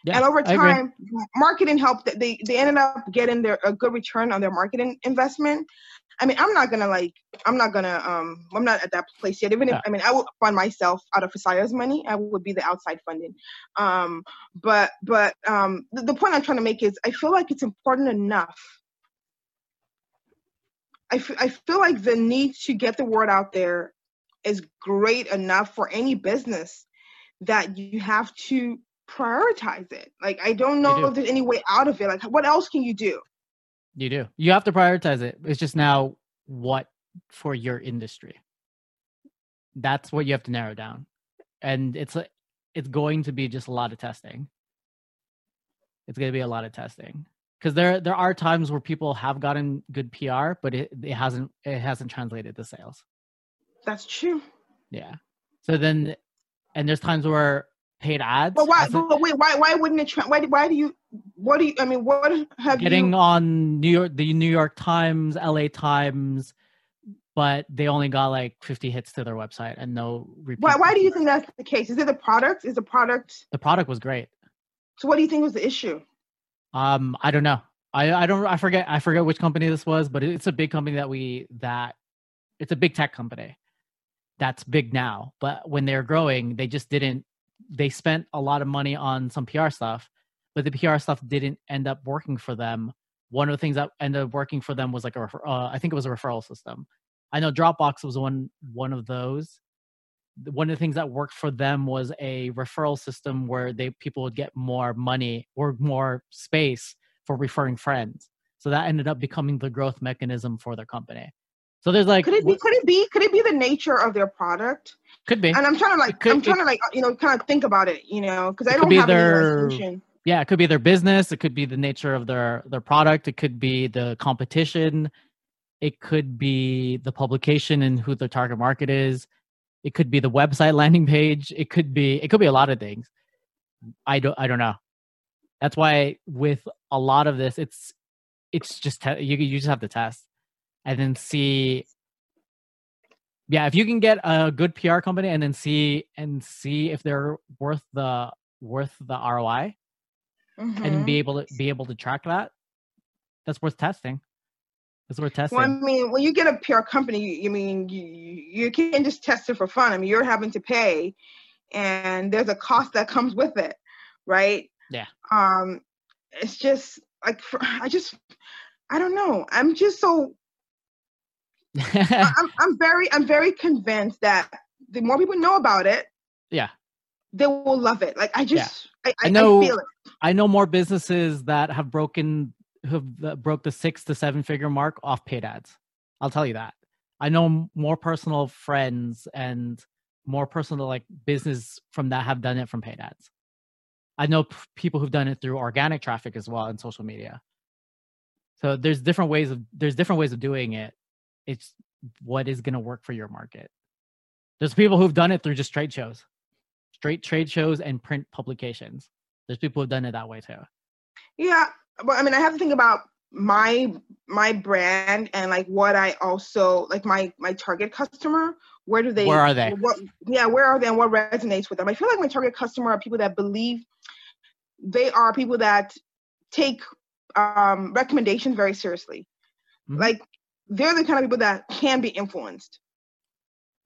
Yeah, and over time, marketing helped. They they ended up getting their a good return on their marketing investment. I mean, I'm not gonna like, I'm not gonna, um, I'm not at that place yet. Even if, I mean, I would fund myself out of Fasaya's money. I would be the outside funding. Um, but, but, um, the, the point I'm trying to make is, I feel like it's important enough. I, f- I feel like the need to get the word out there is great enough for any business that you have to prioritize it. Like I don't know do. if there's any way out of it. Like what else can you do? You do. You have to prioritize it. It's just now what for your industry. That's what you have to narrow down. And it's it's going to be just a lot of testing. It's going to be a lot of testing because there there are times where people have gotten good PR, but it, it hasn't it hasn't translated to sales. That's true. Yeah. So then, and there's times where paid ads. But why? But wait, why? Why wouldn't it? Tra- why? Why do you? What do you? I mean, what have you? getting you... on New York, the New York Times, L.A. Times, but they only got like 50 hits to their website and no. Why? Why do you think that's the case? Is it the product? Is the product? The product was great. So what do you think was the issue? Um, I don't know. I I don't I forget I forget which company this was, but it's a big company that we that it's a big tech company that's big now. But when they're growing, they just didn't they spent a lot of money on some PR stuff, but the PR stuff didn't end up working for them. One of the things that ended up working for them was like a, uh, I think it was a referral system. I know Dropbox was one one of those. One of the things that worked for them was a referral system where they people would get more money or more space for referring friends. So that ended up becoming the growth mechanism for their company. So there's like could it be could it be could it be the nature of their product? Could be. And I'm trying to like could, I'm trying it, to like you know kind of think about it, you know, because I don't have their, any solution. Yeah, it could be their business. It could be the nature of their their product. It could be the competition. It could be the publication and who their target market is. It could be the website landing page. It could be it could be a lot of things. I don't I don't know. That's why with a lot of this, it's it's just te- you you just have to test and then see yeah if you can get a good pr company and then see and see if they're worth the worth the roi mm-hmm. and be able to be able to track that that's worth testing Worth testing. Well, I mean, when you get a PR company, you, mean you you can't just test it for fun. I mean, you're having to pay, and there's a cost that comes with it, right? Yeah. Um, it's just like for, I just I don't know. I'm just so I'm I'm very I'm very convinced that the more people know about it, yeah, they will love it. Like I just yeah. I, I, I, know I feel it. I know more businesses that have broken have uh, broke the six to seven figure mark off paid ads. I'll tell you that. I know more personal friends and more personal like business from that have done it from paid ads. I know p- people who've done it through organic traffic as well and social media. So there's different ways of there's different ways of doing it. It's what is going to work for your market. There's people who've done it through just trade shows, straight trade shows and print publications. There's people who've done it that way too. Yeah, but I mean, I have to think about my my brand and like what I also like my my target customer. Where do they? Where are they? What? Yeah, where are they and what resonates with them? I feel like my target customer are people that believe they are people that take um, recommendations very seriously. Mm-hmm. Like they're the kind of people that can be influenced.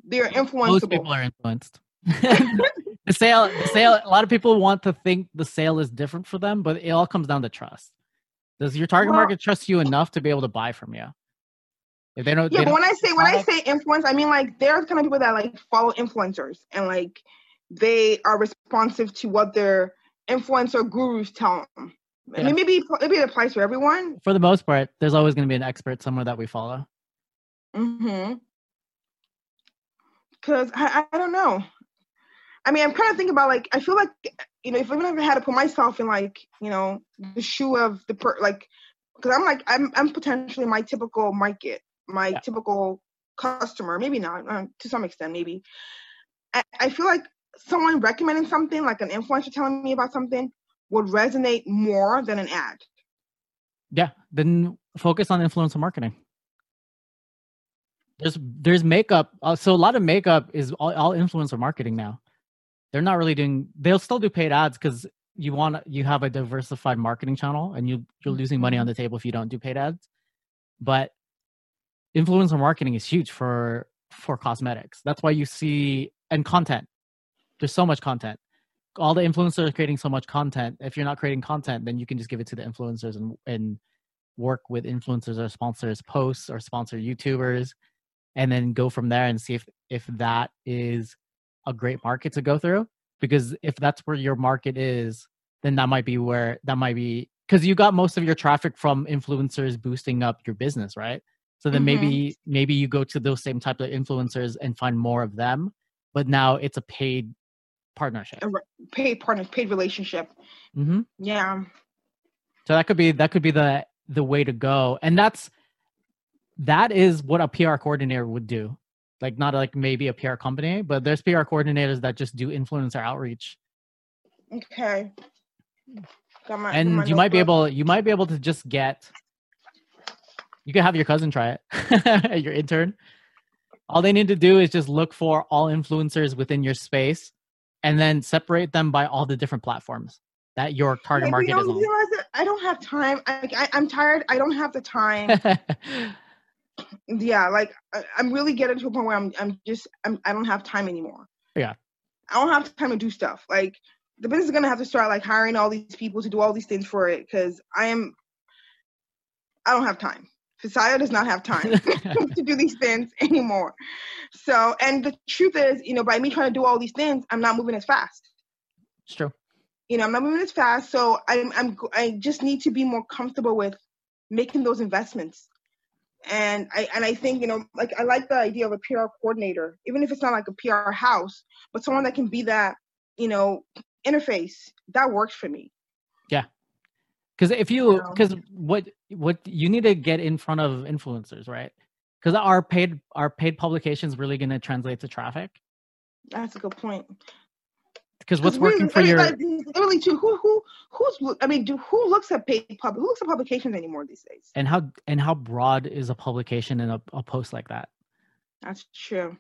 They're influenceable. Most people are influenced. the sale, the sale. A lot of people want to think the sale is different for them, but it all comes down to trust. Does your target well, market trust you enough to be able to buy from you? If they don't, yeah. They but don't when I say when I say influence, I mean like there's kind of people that like follow influencers and like they are responsive to what their influencer gurus tell them. Yeah. I mean, maybe maybe it applies for everyone. For the most part, there's always going to be an expert somewhere that we follow. Hmm. Because I, I don't know. I mean, I'm kind of thinking about like I feel like you know if I even had to put myself in like you know the shoe of the per like because I'm like I'm I'm potentially my typical market, my yeah. typical customer. Maybe not uh, to some extent, maybe. I, I feel like someone recommending something like an influencer telling me about something would resonate more than an ad. Yeah, then focus on influencer marketing. There's there's makeup. Uh, so a lot of makeup is all, all influencer marketing now. They're not really doing. They'll still do paid ads because you want you have a diversified marketing channel, and you you're losing money on mm-hmm. the table if you don't do paid ads. But influencer marketing is huge for for cosmetics. That's why you see and content. There's so much content all the influencers are creating so much content. If you're not creating content, then you can just give it to the influencers and and work with influencers or sponsors posts or sponsor YouTubers, and then go from there and see if if that is a great market to go through. Because if that's where your market is, then that might be where that might be because you got most of your traffic from influencers boosting up your business, right? So then mm-hmm. maybe maybe you go to those same type of influencers and find more of them, but now it's a paid partnership. A paid partner, paid relationship. Mm-hmm. Yeah. So that could be that could be the the way to go, and that's that is what a PR coordinator would do. Like not like maybe a PR company, but there's PR coordinators that just do influencer outreach. Okay. My, and you might be able you might be able to just get you can have your cousin try it your intern all they need to do is just look for all influencers within your space and then separate them by all the different platforms that your target market is on. I don't have time. I, I, am tired. I don't have the time. yeah, like I, am really getting to a point where I'm I'm just I'm I don't have time anymore. Yeah, I don't have time to do stuff. Like the business is gonna have to start like hiring all these people to do all these things for it because I am I don't have time. Society does not have time to do these things anymore. So, and the truth is, you know, by me trying to do all these things, I'm not moving as fast. It's true. You know, I'm not moving as fast. So I'm, I'm, I just need to be more comfortable with making those investments. And I, and I think, you know, like I like the idea of a PR coordinator, even if it's not like a PR house, but someone that can be that, you know, interface. That works for me. Yeah because if you um, because what what you need to get in front of influencers right because our paid our paid publications really going to translate to traffic that's a good point because what's working for I mean, your like, really too who who who's i mean do who looks at paid pub who looks at publications anymore these days? And how and how broad is a publication in a, a post like that? That's true.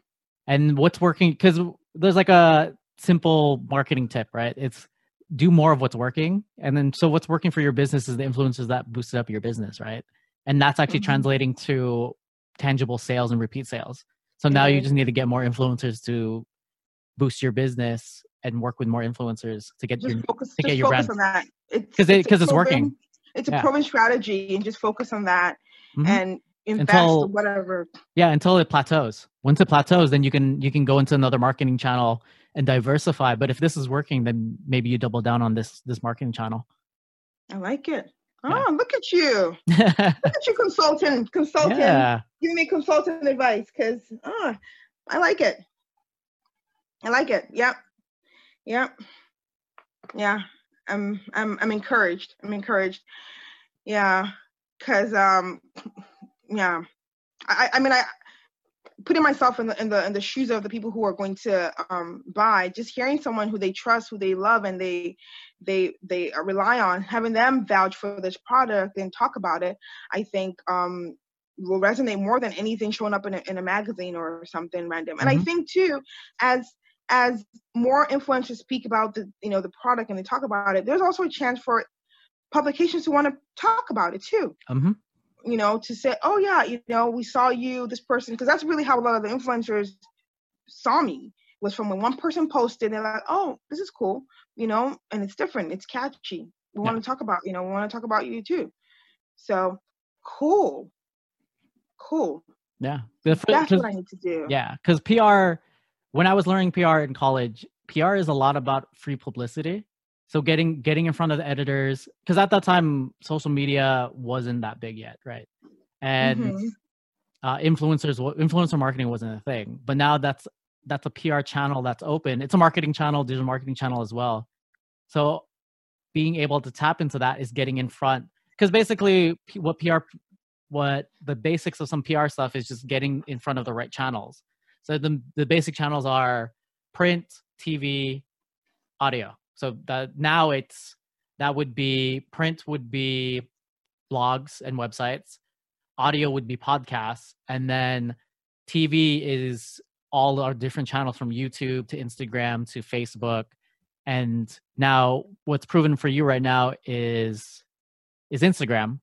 And what's working because there's like a simple marketing tip right? It's do more of what's working and then so what's working for your business is the influences that boosted up your business right? And that's actually mm-hmm. translating to tangible sales and repeat sales. So now you just need to get more influencers to boost your business and work with more influencers to get just your focus, to get your brand. on that. Because it, because it's, it's working. It's a yeah. proven strategy, and just focus on that mm-hmm. and invest until, whatever. Yeah, until it plateaus. Once it plateaus, then you can you can go into another marketing channel and diversify. But if this is working, then maybe you double down on this this marketing channel. I like it. Oh, yeah. look at you! look at you, consultant, consultant. Yeah. Give me consultant advice because oh, I like it. I like it. Yep. Yep. Yeah. I'm I'm I'm encouraged. I'm encouraged. Yeah. Cause um yeah. I I mean I putting myself in the in the in the shoes of the people who are going to um, buy, just hearing someone who they trust, who they love, and they they they rely on, having them vouch for this product and talk about it, I think um, will resonate more than anything showing up in a, in a magazine or something random. And mm-hmm. I think too, as as more influencers speak about the you know the product and they talk about it, there's also a chance for publications to want to talk about it too. Mm-hmm you know, to say, oh yeah, you know, we saw you, this person, because that's really how a lot of the influencers saw me was from when one person posted, they're like, oh, this is cool, you know, and it's different, it's catchy. We yeah. want to talk about, you know, we want to talk about you too. So cool, cool. Yeah, that's what I need to do. Yeah, because PR, when I was learning PR in college, PR is a lot about free publicity. So getting getting in front of the editors because at that time social media wasn't that big yet right? And mm-hmm. uh, influencers influencer marketing wasn't a thing but now that's that's a pr channel that's open. It's a marketing channel digital marketing channel as well. So being able to tap into that is getting in front because basically what pr what the basics of some pr stuff is just getting in front of the right channels so the, the basic channels are print tv audio so that now it's that would be print would be blogs and websites, audio would be podcasts, and then TV is all our different channels from YouTube to Instagram to Facebook. And now what's proven for you right now is is Instagram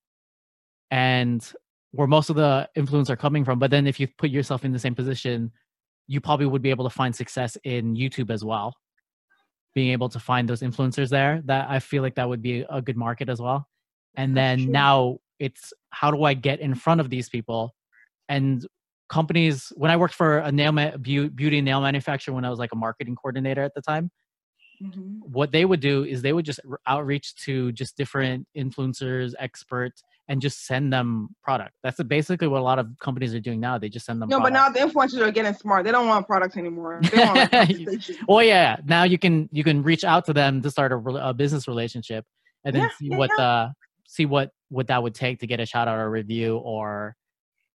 and where most of the influence are coming from. But then if you put yourself in the same position, you probably would be able to find success in YouTube as well. Being able to find those influencers there that i feel like that would be a good market as well. And then now it's how do i get in front of these people? And companies when i worked for a nail ma- beauty nail manufacturer when i was like a marketing coordinator at the time mm-hmm. what they would do is they would just outreach to just different influencers experts and just send them product. That's basically what a lot of companies are doing now. They just send them. No, product. but now the influencers are getting smart. They don't want products anymore. well, yeah. Now you can you can reach out to them to start a, a business relationship, and then yeah, see yeah, what yeah. the see what what that would take to get a shout out or review or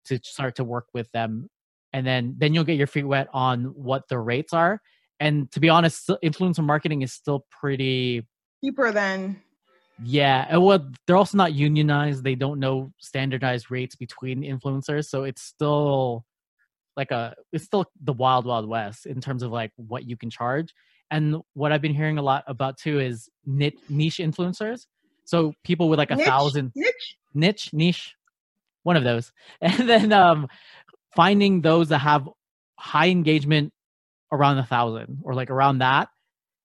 to start to work with them, and then then you'll get your feet wet on what the rates are. And to be honest, influencer marketing is still pretty cheaper than yeah, well, they're also not unionized. They don't know standardized rates between influencers, so it's still like a it's still the wild wild west in terms of like what you can charge. And what I've been hearing a lot about too is niche niche influencers. So people with like a niche, thousand niche niche niche, one of those, and then um finding those that have high engagement around a thousand or like around that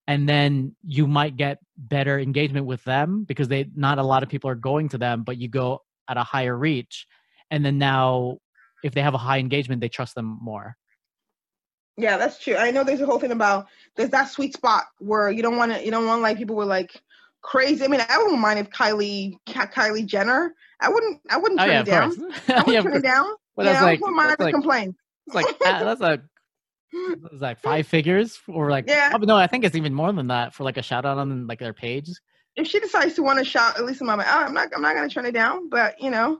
and then you might get better engagement with them because they not a lot of people are going to them but you go at a higher reach. And then now if they have a high engagement they trust them more. Yeah that's true. I know there's a whole thing about there's that sweet spot where you don't want to you don't want like people were like crazy. I mean i wouldn't mind if kylie kylie jenner i wouldn't i wouldn't oh, turn oh, yeah, it down. i wouldn't yeah, turn it down. Well, that's yeah, like, I wouldn't mind like, complain. it's like that's a it's like five figures or like yeah. Oh, no, I think it's even more than that for like a shout out on like their page. If she decides to want to shout, at least in my mind, I'm not I'm not gonna turn it down, but you know,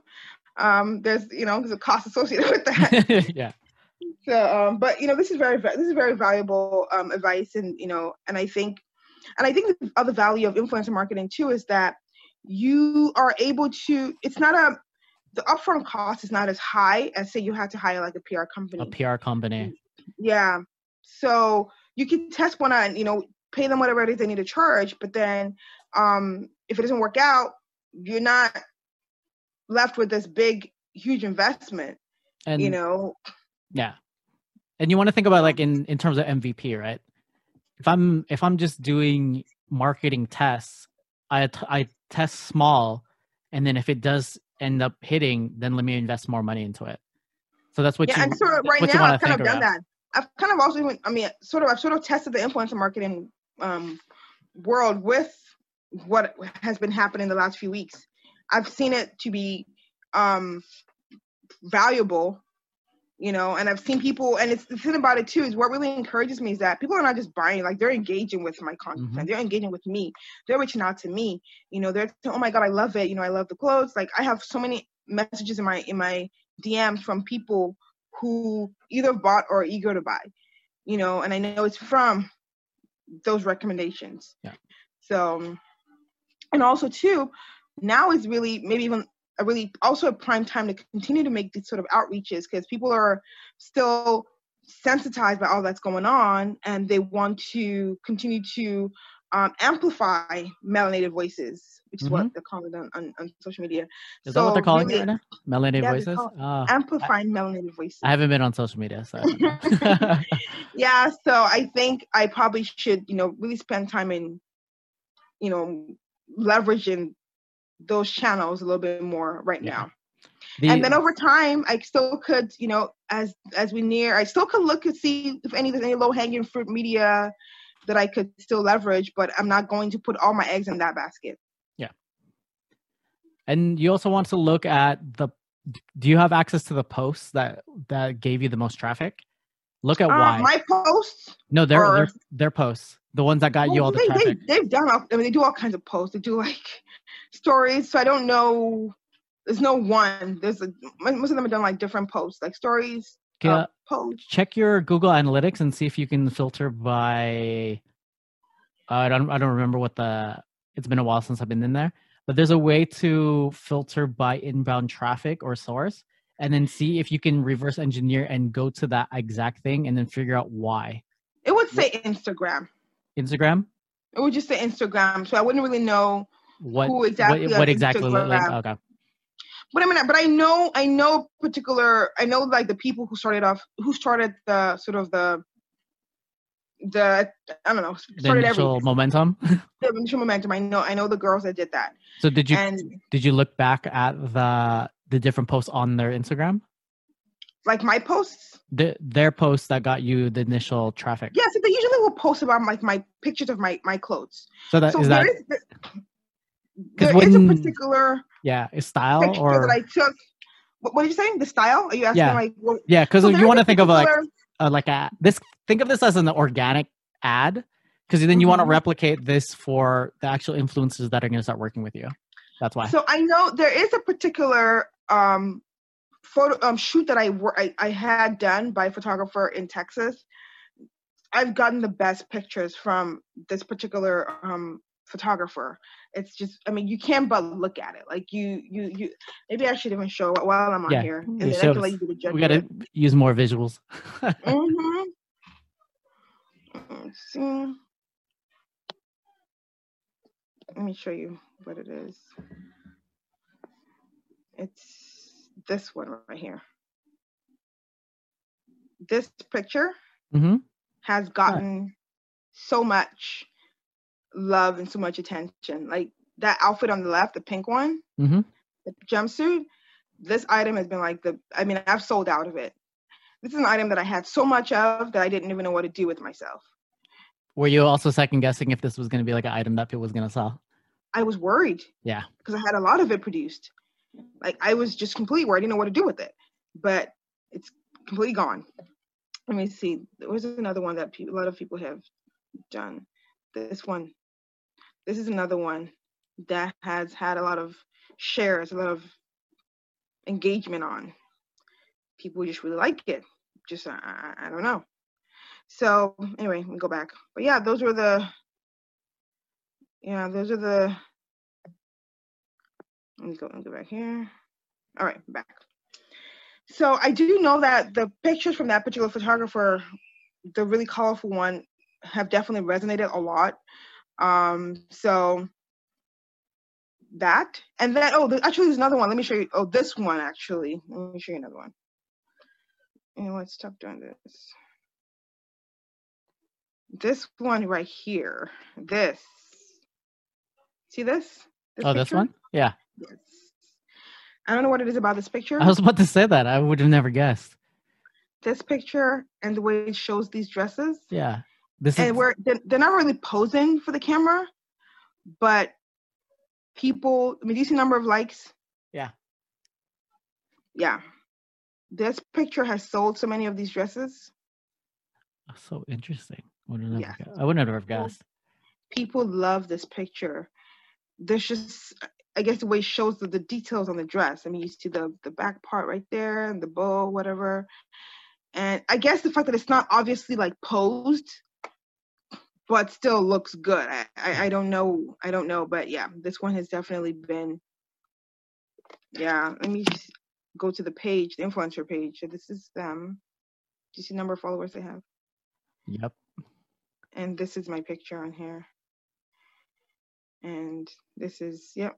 um, there's you know there's a cost associated with that. yeah. So, um, but you know, this is very this is very valuable um, advice, and you know, and I think, and I think the other value of influencer marketing too is that you are able to. It's not a the upfront cost is not as high as say you had to hire like a PR company. A PR company. Yeah. So you can test one on, you know, pay them whatever it is they need to charge, but then um, if it doesn't work out, you're not left with this big, huge investment. And you know, yeah. And you want to think about like in in terms of MVP, right? If I'm if I'm just doing marketing tests, I I test small, and then if it does end up hitting, then let me invest more money into it. So that's what yeah, you. and sort of right now I've kind of done that. I've kind of also, I mean, sort of, I've sort of tested the influencer marketing um, world with what has been happening the last few weeks. I've seen it to be um, valuable, you know, and I've seen people, and it's the thing about it too is what really encourages me is that people are not just buying, like they're engaging with my content, mm-hmm. they're engaging with me, they're reaching out to me, you know, they're saying, oh my god, I love it, you know, I love the clothes. Like I have so many messages in my in my DMs from people who either bought or eager to buy, you know, and I know it's from those recommendations. Yeah. So, um, and also too, now is really maybe even a really also a prime time to continue to make these sort of outreaches because people are still sensitized by all that's going on and they want to continue to um, amplify melanated voices, which is mm-hmm. what they're calling it on, on, on, social media. Is so that what they're calling really, it right now? Melanated yeah, voices? Oh, amplifying I, melanated voices. I haven't been on social media, so. yeah, so I think I probably should, you know, really spend time in, you know, leveraging those channels a little bit more right yeah. now. The, and then over time, I still could, you know, as as we near, I still could look and see if any there's any low hanging fruit media that I could still leverage, but I'm not going to put all my eggs in that basket. Yeah. And you also want to look at the do you have access to the posts that that gave you the most traffic? Look at uh, why. My posts? No, their are, their their posts. The ones that got well, you all the they, traffic. They, have done all, I mean they do all kinds of posts. They do like stories. So I don't know there's no one. There's a most of them have done like different posts, like stories, yeah. Check your Google Analytics and see if you can filter by. Uh, I don't. I don't remember what the. It's been a while since I've been in there, but there's a way to filter by inbound traffic or source, and then see if you can reverse engineer and go to that exact thing, and then figure out why. It would say Instagram. Instagram. It would just say Instagram, so I wouldn't really know what who exactly. What, what exactly? Like, okay but I mean, but I know, I know particular, I know like the people who started off, who started the sort of the, the I don't know, started the initial everything. momentum. the initial momentum. I know, I know the girls that did that. So did you and, did you look back at the the different posts on their Instagram? Like my posts. The, their posts that got you the initial traffic. Yeah, so they usually will post about like my pictures of my my clothes. So that so is that. Is, there when, is a particular yeah, style or that I took. What, what are you saying? The style? Are you asking yeah. like? What, yeah, because so you want to think of like uh, like a this. Think of this as an organic ad, because then you mm-hmm. want to replicate this for the actual influencers that are going to start working with you. That's why. So I know there is a particular um photo um shoot that I, I I had done by a photographer in Texas. I've gotten the best pictures from this particular um photographer. It's just i mean you can't but look at it. Like you you you maybe i should even show it while i'm on yeah, here and then I can let you do the judging. we gotta use more visuals. Mm-hmm. Let's see. Let me show you what it is. It's this one right here. This picture mm-hmm. has gotten so much love and so much attention. Like that outfit on the left, the pink one, mm-hmm. the jumpsuit. This item has been like the. I mean, I've sold out of it. This is an item that I had so much of that I didn't even know what to do with myself. Were you also second guessing if this was going to be like an item that people was going to sell? I was worried. Yeah. Because I had a lot of it produced. Like I was just completely worried. I didn't know what to do with it. But it's completely gone. Let me see. There was another one that a lot of people have done. This one this is another one that has had a lot of shares, a lot of engagement on. People just really like it. Just I, I don't know. So anyway, we go back. But yeah, those were the yeah, those are the let me go and go back here. All right, back. So I do know that the pictures from that particular photographer, the really colorful one, have definitely resonated a lot um, so that, and then oh, the, actually, there's another one. Let me show you. Oh, this one actually. Let me show you another one. And let's stop doing this. This one right here. This. See this? this oh, picture? this one? Yeah. Yes. I don't know what it is about this picture. I was about to say that. I would have never guessed. This picture and the way it shows these dresses. Yeah. This and is... where they're, they're not really posing for the camera, but people. I mean, do you see number of likes? Yeah. Yeah. This picture has sold so many of these dresses. Oh, so interesting. Would yeah. I would never have guessed. People love this picture. There's just, I guess, the way it shows the, the details on the dress. I mean, you see the the back part right there and the bow, whatever. And I guess the fact that it's not obviously like posed, but still looks good. I, I, I don't know. I don't know, but yeah, this one has definitely been. Yeah, let me go to the page, the influencer page. So This is them. Do you see the number of followers they have? Yep and this is my picture on here. And this is, yep.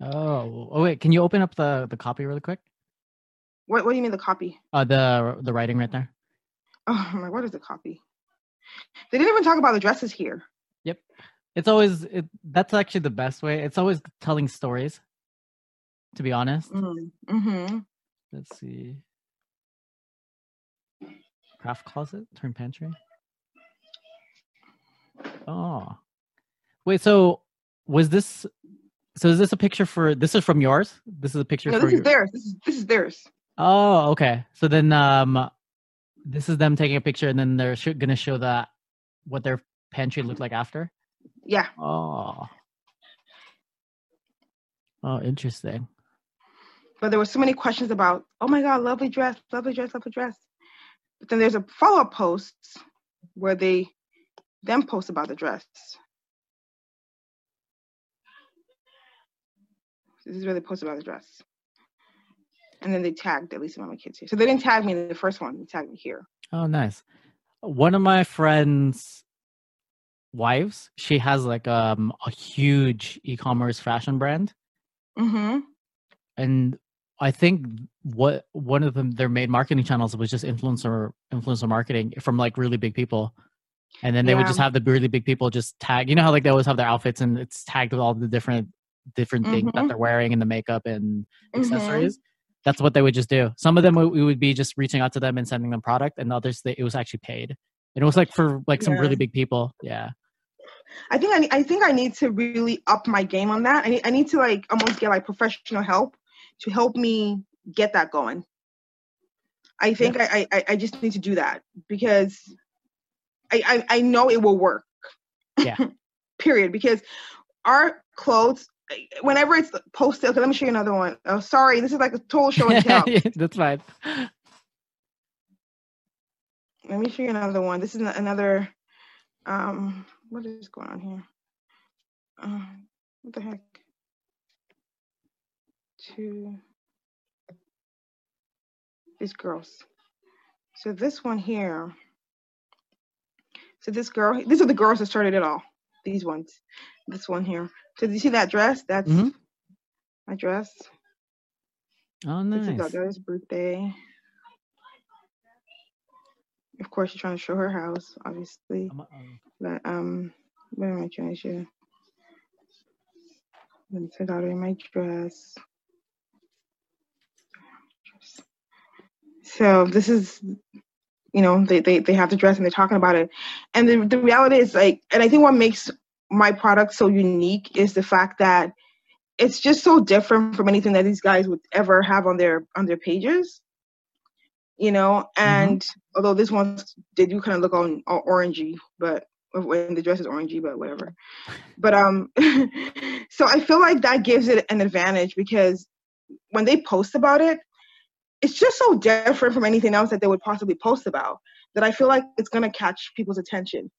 Oh, oh wait, can you open up the the copy really quick? What What do you mean the copy? Uh, the the writing right there. Oh my, what is the copy? They didn't even talk about the dresses here. Yep, it's always it. That's actually the best way. It's always telling stories. To be honest. Mm-hmm. mm-hmm. Let's see. Craft closet, turn pantry. Oh, wait. So was this? So is this a picture for? This is from yours. This is a picture. For. No, this is your, theirs. This is this is theirs. Oh, okay. So then, um, this is them taking a picture, and then they're sh- gonna show that what their pantry looked like after. Yeah. Oh. Oh, interesting. But there were so many questions about, oh my God, lovely dress, lovely dress, lovely dress. But then there's a follow up post where they then post about the dress. This is where they post about the dress. And then they tagged at least one of my kids here. So they didn't tag me in the first one, they tagged me here. Oh, nice. One of my friends' wives, she has like um, a huge e commerce fashion brand. Mm-hmm. And I think what one of them their main marketing channels was just influencer influencer marketing from like really big people and then they yeah. would just have the really big people just tag you know how like they always have their outfits and it's tagged with all the different different mm-hmm. things that they're wearing and the makeup and mm-hmm. accessories mm-hmm. That's what they would just do some of them we would be just reaching out to them and sending them product and others they, it was actually paid and it was like for like some yeah. really big people yeah I think I, I think I need to really up my game on that. I need, I need to like almost get like professional help to help me get that going. I think yeah. I, I I just need to do that because I, I, I know it will work. Yeah. Period. Because our clothes, whenever it's posted, okay, let me show you another one. Oh, sorry, this is like a total show and tell. That's fine. Let me show you another one. This is another. Um, what is going on here? Uh, what the heck? Two. These girls. So this one here. So this girl, these are the girls that started it all. These ones, this one here. So do you see that dress? That's mm-hmm. my dress. Oh, nice. This is daughter's birthday. Of course, she's trying to show her house, obviously. But um, what am I trying to show? Let me out in my dress. So this is you know they, they, they have the dress and they're talking about it and the, the reality is like and i think what makes my product so unique is the fact that it's just so different from anything that these guys would ever have on their on their pages you know mm-hmm. and mm-hmm. although this one they do kind of look on, on orangey but when the dress is orangey but whatever but um so i feel like that gives it an advantage because when they post about it it's just so different from anything else that they would possibly post about that I feel like it's gonna catch people's attention.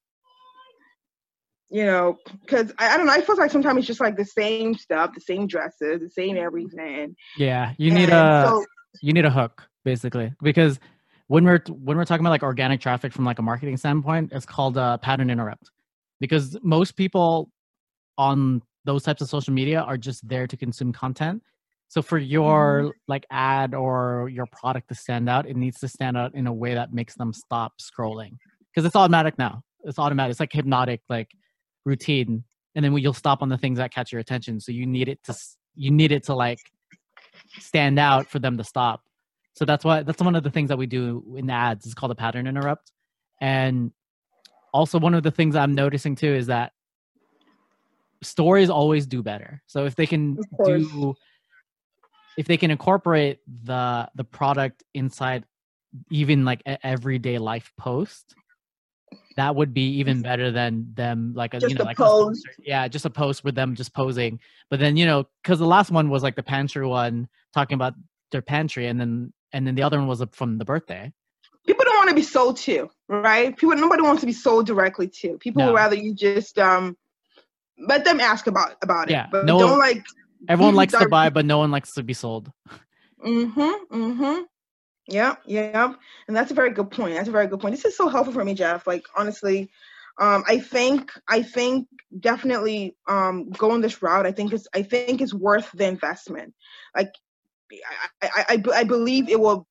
You know, because I, I, don't know, I feel like sometimes it's just like the same stuff, the same dresses, the same everything. Yeah, you need and a so, you need a hook basically because when we're when we're talking about like organic traffic from like a marketing standpoint, it's called a pattern interrupt because most people on those types of social media are just there to consume content. So for your mm. like ad or your product to stand out, it needs to stand out in a way that makes them stop scrolling because it's automatic now. It's automatic. It's like hypnotic, like routine, and then you'll stop on the things that catch your attention. So you need it to you need it to like stand out for them to stop. So that's why that's one of the things that we do in ads. is called a pattern interrupt, and also one of the things I'm noticing too is that stories always do better. So if they can do if they can incorporate the the product inside even like everyday life post that would be even better than them like a just you know a like post. A, yeah just a post with them just posing. But then you know because the last one was like the pantry one talking about their pantry and then and then the other one was from the birthday. People don't want to be sold to right? People nobody wants to be sold directly to. People no. would rather you just um let them ask about about it. Yeah but no don't like everyone likes to buy but no one likes to be sold. Mm-hmm mm-hmm yeah, yeah. And that's a very good point. That's a very good point. This is so helpful for me, Jeff. Like honestly, um, I think I think definitely um, going this route. I think it's I think it's worth the investment. Like I, I, I, I believe it will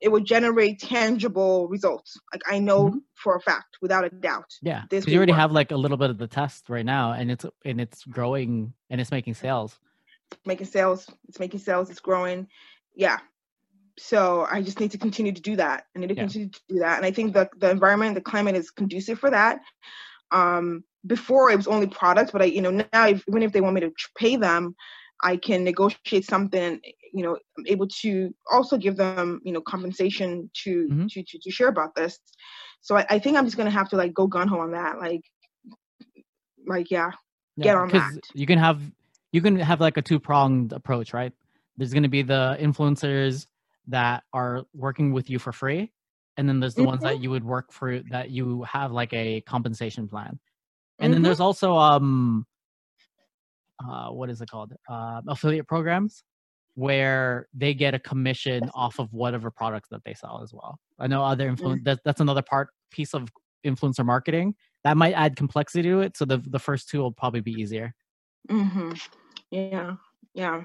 it will generate tangible results. Like I know mm-hmm. for a fact, without a doubt. Yeah, because you already work. have like a little bit of the test right now, and it's and it's growing and it's making sales. Making sales. It's making sales. It's growing. Yeah, so I just need to continue to do that. I need to yeah. continue to do that. And I think the the environment, the climate is conducive for that. Um, before it was only products, but I, you know, now if, even if they want me to pay them, I can negotiate something. You know, I'm able to also give them, you know, compensation to mm-hmm. to, to, to share about this. So I, I think I'm just gonna have to like go gun ho on that. Like, like yeah, yeah get on that. You can have you can have like a two pronged approach, right? There's gonna be the influencers that are working with you for free and then there's the mm-hmm. ones that mm-hmm. you would work for that you have like a compensation plan and mm-hmm. then there's also um uh what is it called uh, affiliate programs where they get a commission off of whatever products that they sell as well i know other influence mm-hmm. that, that's another part piece of influencer marketing that might add complexity to it so the the first two will probably be easier mm-hmm. yeah yeah.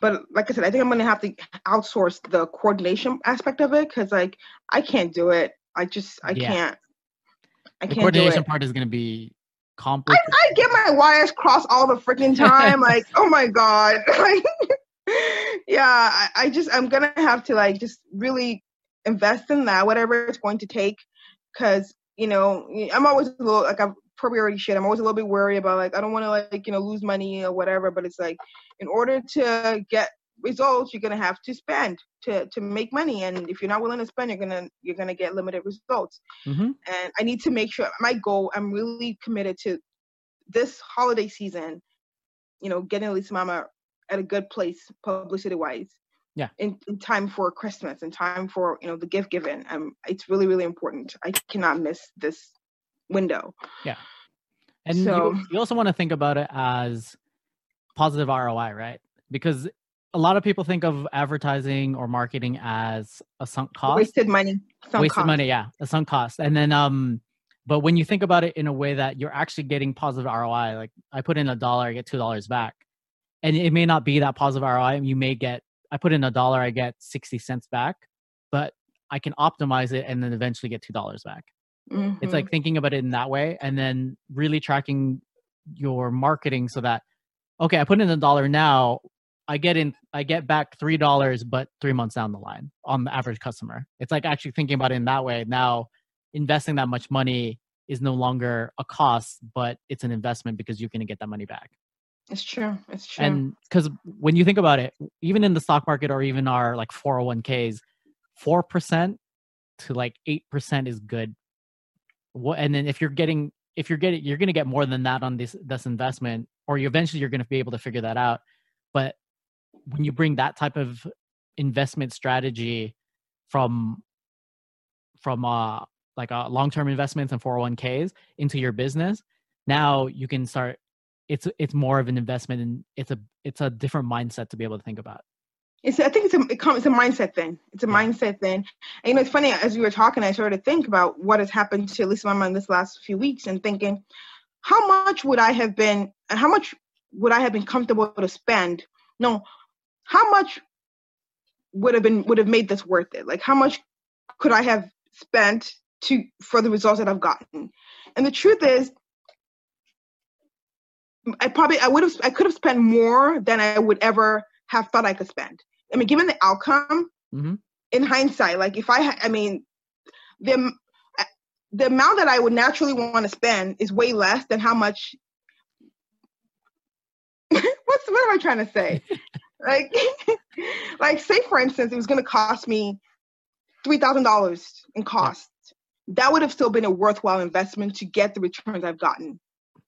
But like i said i think i'm gonna have to outsource the coordination aspect of it because like i can't do it. I just i yeah. can't. I the can't coordination part is gonna be complicated. I, I, get my wires crossed all the freaking time like oh my god. Like yeah I, I just i'm gonna have to like just really invest in that whatever it's going to take because you know i'm always a little like i've probably already shit. I'm always a little bit worried about like I don't want to like you know lose money or whatever. But it's like in order to get results, you're gonna have to spend to to make money. And if you're not willing to spend, you're gonna you're gonna get limited results. Mm-hmm. And I need to make sure my goal. I'm really committed to this holiday season. You know, getting Lisa Mama at a good place publicity wise yeah in, in, time for christmas and time for you know the gift giving um it's really really important i cannot miss this window yeah and so, you, you also want to think about it as positive ROI, right? Because a lot of people think of advertising or marketing as a sunk cost. Wasted money. Sunk wasted cost. money, yeah. A sunk cost. And then um but when you think about it in a way that you're actually getting positive ROI, like I put in a dollar, I get two dollars back. And it may not be that positive ROI. You may get I put in a dollar, I get 60 cents back, but I can optimize it and then eventually get two dollars back. Mm-hmm. It's like thinking about it in that way and then really tracking your marketing so that okay, I put in a dollar now, I get in I get back three dollars, but three months down the line on the average customer. It's like actually thinking about it in that way. Now investing that much money is no longer a cost, but it's an investment because you're gonna get that money back. It's true. It's true. And because when you think about it, even in the stock market or even our like 401ks, four percent to like eight percent is good what and then if you're getting if you're getting you're going to get more than that on this this investment or you eventually you're going to be able to figure that out. But when you bring that type of investment strategy from from uh like uh, long-term investments and 401ks into your business now you can start it's it's more of an investment and it's a it's a different mindset to be able to think about it's I think it's a it it's a mindset thing. It's a yeah. mindset thing. And you know, it's funny as we were talking, I started to think about what has happened to at least my mind this last few weeks, and thinking, how much would I have been, how much would I have been comfortable to spend? No, how much would have been would have made this worth it? Like how much could I have spent to for the results that I've gotten? And the truth is, I probably I would have I could have spent more than I would ever have thought I could spend. I mean, given the outcome, mm-hmm. in hindsight, like if I I mean, the the amount that I would naturally want to spend is way less than how much. what's what am I trying to say? like, like say for instance, it was going to cost me three thousand dollars in cost. That would have still been a worthwhile investment to get the returns I've gotten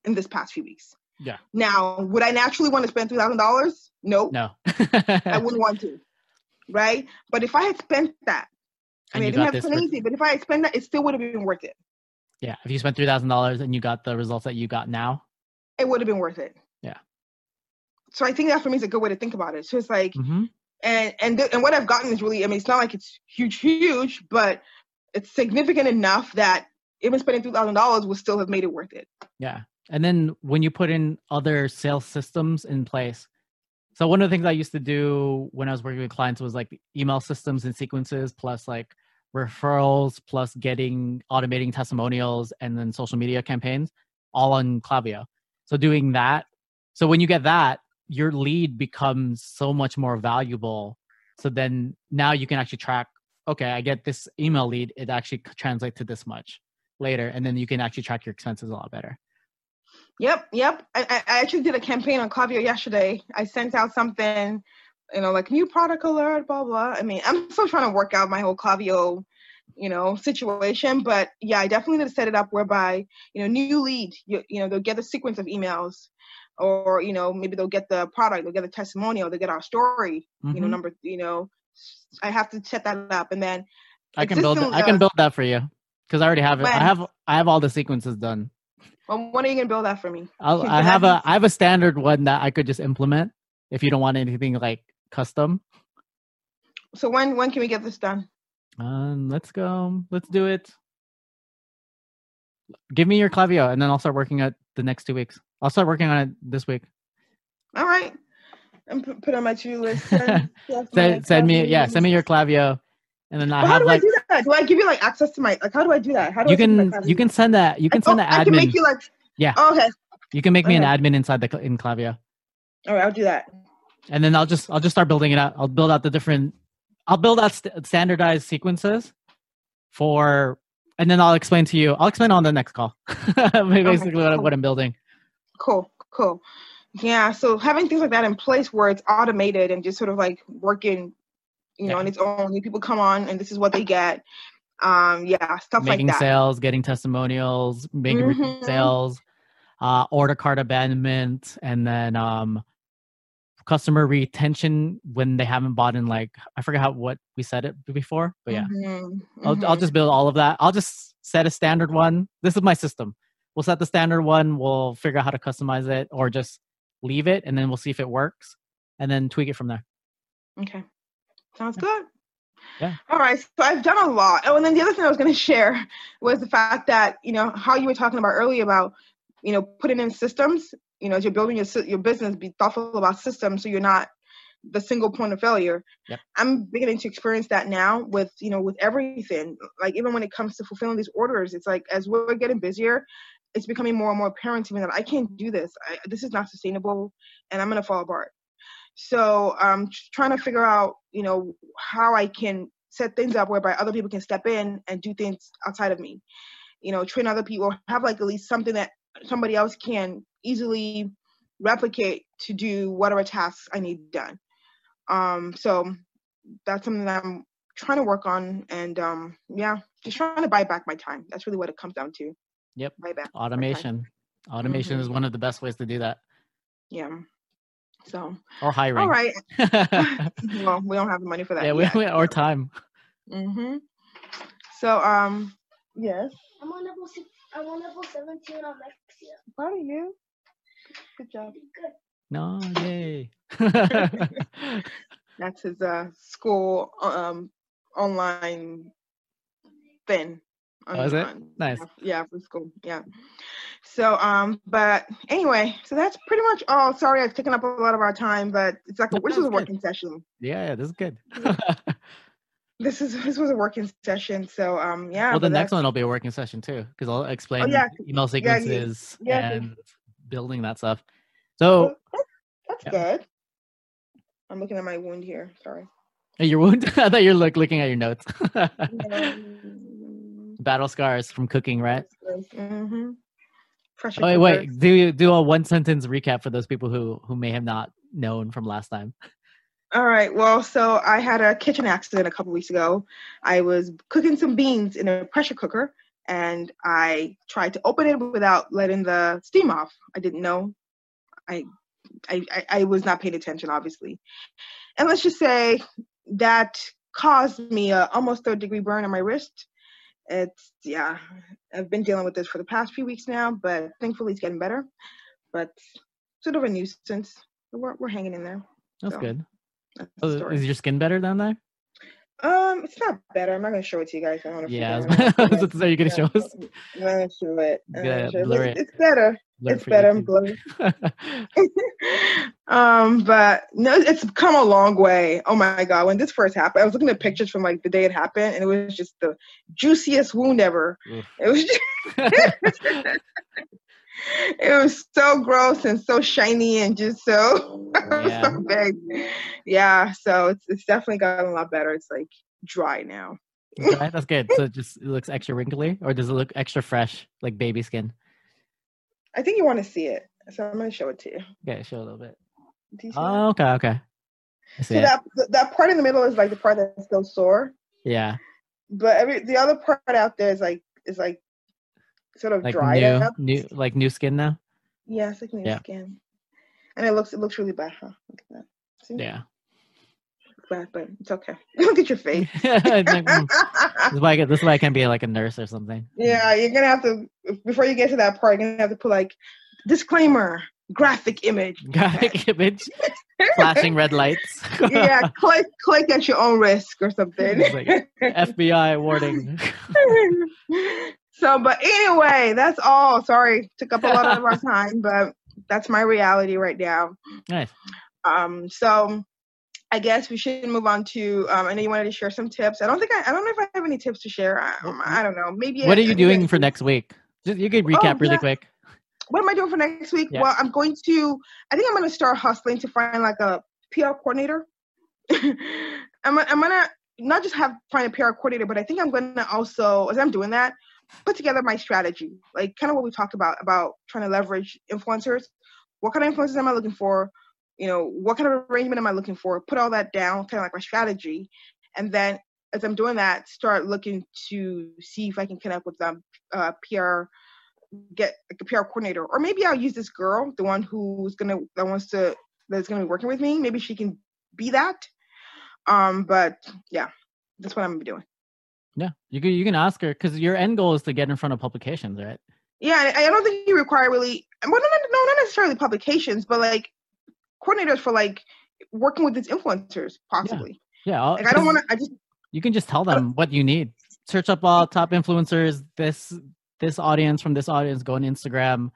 in this past few weeks. Yeah. Now, would I naturally want to spend three thousand dollars? Nope. No. I wouldn't want to. Right? But if I had spent that, I mean, I didn't have crazy, but if I had spent that, it still would have been worth it. Yeah. If you spent three thousand dollars and you got the results that you got now, it would have been worth it. Yeah. So I think that for me is a good way to think about it. So it's like, mm-hmm. and and th- and what I've gotten is really, I mean, it's not like it's huge, huge, but it's significant enough that even spending three thousand dollars would still have made it worth it. Yeah. And then when you put in other sales systems in place, so one of the things I used to do when I was working with clients was like email systems and sequences plus like referrals plus getting automating testimonials and then social media campaigns all on Klaviyo. So doing that. So when you get that, your lead becomes so much more valuable. So then now you can actually track, okay, I get this email lead, it actually translates to this much later. And then you can actually track your expenses a lot better. Yep, yep. I, I actually did a campaign on Klaviyo yesterday. I sent out something, you know, like new product alert, blah blah. I mean, I'm still trying to work out my whole Klaviyo, you know, situation. But yeah, I definitely need to set it up whereby, you know, new lead, you, you know, they'll get the sequence of emails, or you know, maybe they'll get the product, they'll get a testimonial, they'll get our story. Mm-hmm. You know, mm-hmm. number, you know, I have to set that up, and then I can build. I can build that for you because I already have it. When? I have I have all the sequences done. Well, when are you gonna build that for me? I'll, I have a I have a standard one that I could just implement if you don't want anything like custom. So when when can we get this done? Um, let's go. Let's do it. Give me your Klaviyo, and then I'll start working at the next two weeks. I'll start working on it this week. All right. And put on my to-do list. Send, send, me, yeah, send me your Klaviyo, and then I well, have how do like. I do that? Do I give you like access to my like? How do I do that? How do you I can you can send that you can send oh, the admin. I can make you like. Yeah. Oh, okay. You can make me okay. an admin inside the in Klaviyo. All right, I'll do that. And then I'll just I'll just start building it out. I'll build out the different. I'll build out st- standardized sequences for, and then I'll explain to you. I'll explain on the next call. Basically, okay. what, what I'm building. Cool, cool. Yeah, so having things like that in place where it's automated and just sort of like working you know, yeah. on its own. New People come on and this is what they get. Um, yeah, stuff making like that. Making sales, getting testimonials, making mm-hmm. sales, uh, order cart abandonment, and then um, customer retention when they haven't bought in like I forget how what we said it before, but yeah, mm-hmm. I'll, mm-hmm. I'll just build all of that. I'll just set a standard one. This is my system. We'll set the standard one. We'll figure out how to customize it, or just leave it, and then we'll see if it works, and then tweak it from there. Okay. Sounds good. Yeah. All right. So I've done a lot. Oh, and then the other thing I was going to share was the fact that you know how you were talking about earlier about you know putting in systems. You know, as you're building your your business, be thoughtful about systems so you're not the single point of failure. Yep. I'm beginning to experience that now with you know with everything. Like even when it comes to fulfilling these orders, it's like as we're getting busier, it's becoming more and more apparent to me that I can't do this. I, this is not sustainable, and I'm gonna fall apart. So I'm um, trying to figure out, you know, how I can set things up whereby other people can step in and do things outside of me. You know, train other people, have like at least something that somebody else can easily replicate to do whatever tasks I need done. Um, so that's something that I'm trying to work on, and um, yeah, just trying to buy back my time. That's really what it comes down to. Yep. Buy back automation. Automation mm-hmm. is one of the best ways to do that. Yeah. So or hiring. All right. well, we don't have the money for that. Yeah, we, we or time. Mhm. So um, yes. I'm on level six, I'm on level seventeen on next year. Proud of you. Good job. Good. No, yay. That's his uh school um online thing. On, oh, it on, nice? Yeah, for school. Yeah. So, um, but anyway, so that's pretty much all. Sorry, I've taken up a lot of our time, but it's like this was a working session. Yeah, yeah, this is good. this is this was a working session. So, um, yeah. Well, the next one will be a working session too, because I'll explain oh, yeah. email sequences yeah, yeah. and building that stuff. So well, that's, that's good. I'm looking at my wound here. Sorry. Your wound? I thought you're like looking at your notes. Battle scars from cooking, right? Mm-hmm. Pressure oh, wait, wait. Do you do a one sentence recap for those people who who may have not known from last time. All right. Well, so I had a kitchen accident a couple weeks ago. I was cooking some beans in a pressure cooker, and I tried to open it without letting the steam off. I didn't know. I I, I was not paying attention, obviously. And let's just say that caused me a almost third degree burn on my wrist. It's yeah, I've been dealing with this for the past few weeks now, but thankfully it's getting better. But sort of a nuisance. We're we're hanging in there. That's so, good. That's oh, is your skin better down there? Um, it's not better. I'm not gonna show it to you guys. I don't know. Yeah, are you gonna show us? I'm gonna show it. Show it. It's, it's better. it's better. Um, but no, it's come a long way. Oh my god, when this first happened, I was looking at pictures from like the day it happened, and it was just the juiciest wound ever. It was. Just it was so gross and so shiny and just so, yeah. so big. Yeah, so it's it's definitely gotten a lot better. It's like dry now. Okay, that's good. So it just it looks extra wrinkly, or does it look extra fresh, like baby skin? I think you want to see it, so I'm gonna show it to you. Yeah, show a little bit. Oh, okay, okay. So that that part in the middle is like the part that's still sore. Yeah. But every the other part out there is like is like sort of like dried new, up. New, like new skin now. Yeah, it's like new yeah. skin, and it looks it looks really bad. Huh? Look at that. See? Yeah. bad, but it's okay. Look at your face. mm, this, is why I, this is why I can't be like a nurse or something. Yeah, you're gonna have to before you get to that part. You're gonna have to put like disclaimer, graphic image, graphic image, flashing red lights. yeah, click click at your own risk or something. Like FBI warning. So, but anyway, that's all. Sorry, took up a lot of our time, but that's my reality right now. Nice. Um, so I guess we should move on to. Um, I know you wanted to share some tips. I don't think I. I don't know if I have any tips to share. I, um, I don't know. Maybe. What are you doing for next week? Just, you could recap oh, really quick. What am I doing for next week? Yeah. Well, I'm going to. I think I'm going to start hustling to find like a PR coordinator. I'm. I'm gonna not just have find a PR coordinator, but I think I'm going to also, as I'm doing that, put together my strategy, like kind of what we talked about about trying to leverage influencers. What kind of influencers am I looking for? You know, what kind of arrangement am I looking for? Put all that down, kind of like my strategy, and then as I'm doing that, start looking to see if I can connect with them, uh, PR, get like a PR coordinator, or maybe I'll use this girl, the one who's gonna that wants to that's gonna be working with me. Maybe she can be that. Um, but yeah, that's what I'm gonna be doing. Yeah, you can you can ask her because your end goal is to get in front of publications, right? Yeah, I don't think you require really well, no, no, not necessarily publications, but like coordinators for like working with these influencers, possibly. Yeah, yeah like I don't want to. I just you can just tell them what you need. Search up all top influencers. This this audience from this audience. Go on Instagram.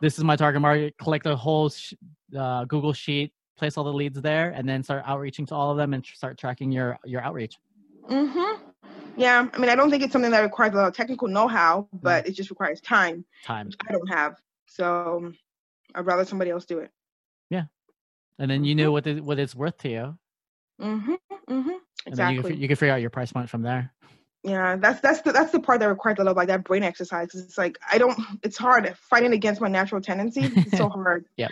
This is my target market. Collect a whole sh- uh, Google sheet. Place all the leads there, and then start outreaching to all of them and start tracking your your outreach. Mm-hmm. Yeah, I mean, I don't think it's something that requires a lot of technical know-how, but mm. it just requires time. Time. I don't have, so I'd rather somebody else do it. Yeah, and then you know what it, what it's worth to you. Mhm. Mhm. Exactly. you can, you can figure out your price point from there. Yeah, that's that's the that's the part that requires a little like that brain exercise. It's like I don't. It's hard fighting against my natural tendencies. It's so hard. yeah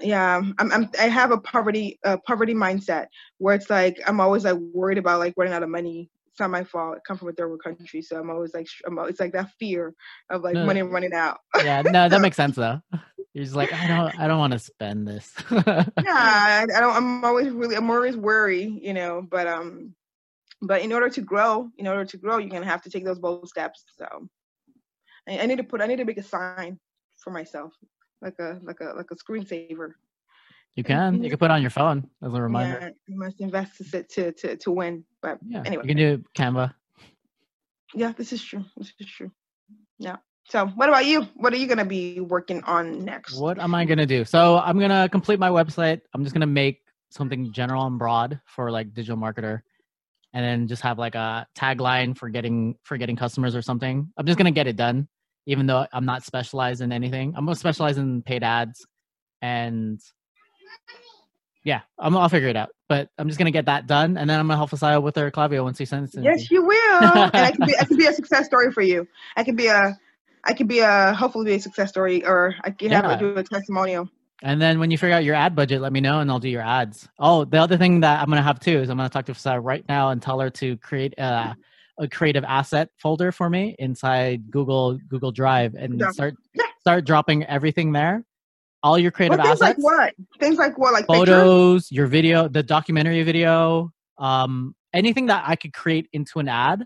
yeah I'm, I'm i have a poverty uh, poverty mindset where it's like i'm always like worried about like running out of money it's not my fault. I come from a third world country, so I'm always like, I'm always, it's like that fear of like no, money running out. yeah, no, that makes sense though. You're just like, I don't, I don't want to spend this. yeah, I, I, don't. I'm always really, I'm always worried, you know. But um, but in order to grow, in order to grow, you're gonna have to take those bold steps. So I, I need to put, I need to make a sign for myself, like a, like a, like a screensaver. You can. You mm-hmm. can put on your phone as a reminder. Yeah, you must invest to to to to win. But yeah, anyway, you can do Canva. Yeah, this is true. This is true. Yeah. So, what about you? What are you going to be working on next? What am I going to do? So, I'm going to complete my website. I'm just going to make something general and broad for like digital marketer and then just have like a tagline for getting for getting customers or something. I'm just going to get it done even though I'm not specialized in anything. I'm going to specialize in paid ads and yeah, I'm, I'll figure it out. But I'm just gonna get that done, and then I'm gonna help Fasaya with her Klaviyo once he sends it. Yes, you will. and I can be I can be a success story for you. I can be a I can be a hopefully be a success story, or I can yeah. have do a testimonial. And then when you figure out your ad budget, let me know, and I'll do your ads. Oh, the other thing that I'm gonna have too is I'm gonna talk to Fasaya right now and tell her to create a, a creative asset folder for me inside Google Google Drive and start start dropping everything there all your creative well, things assets. Like what? Things like what? Like photos, pictures? your video, the documentary video, um, anything that I could create into an ad,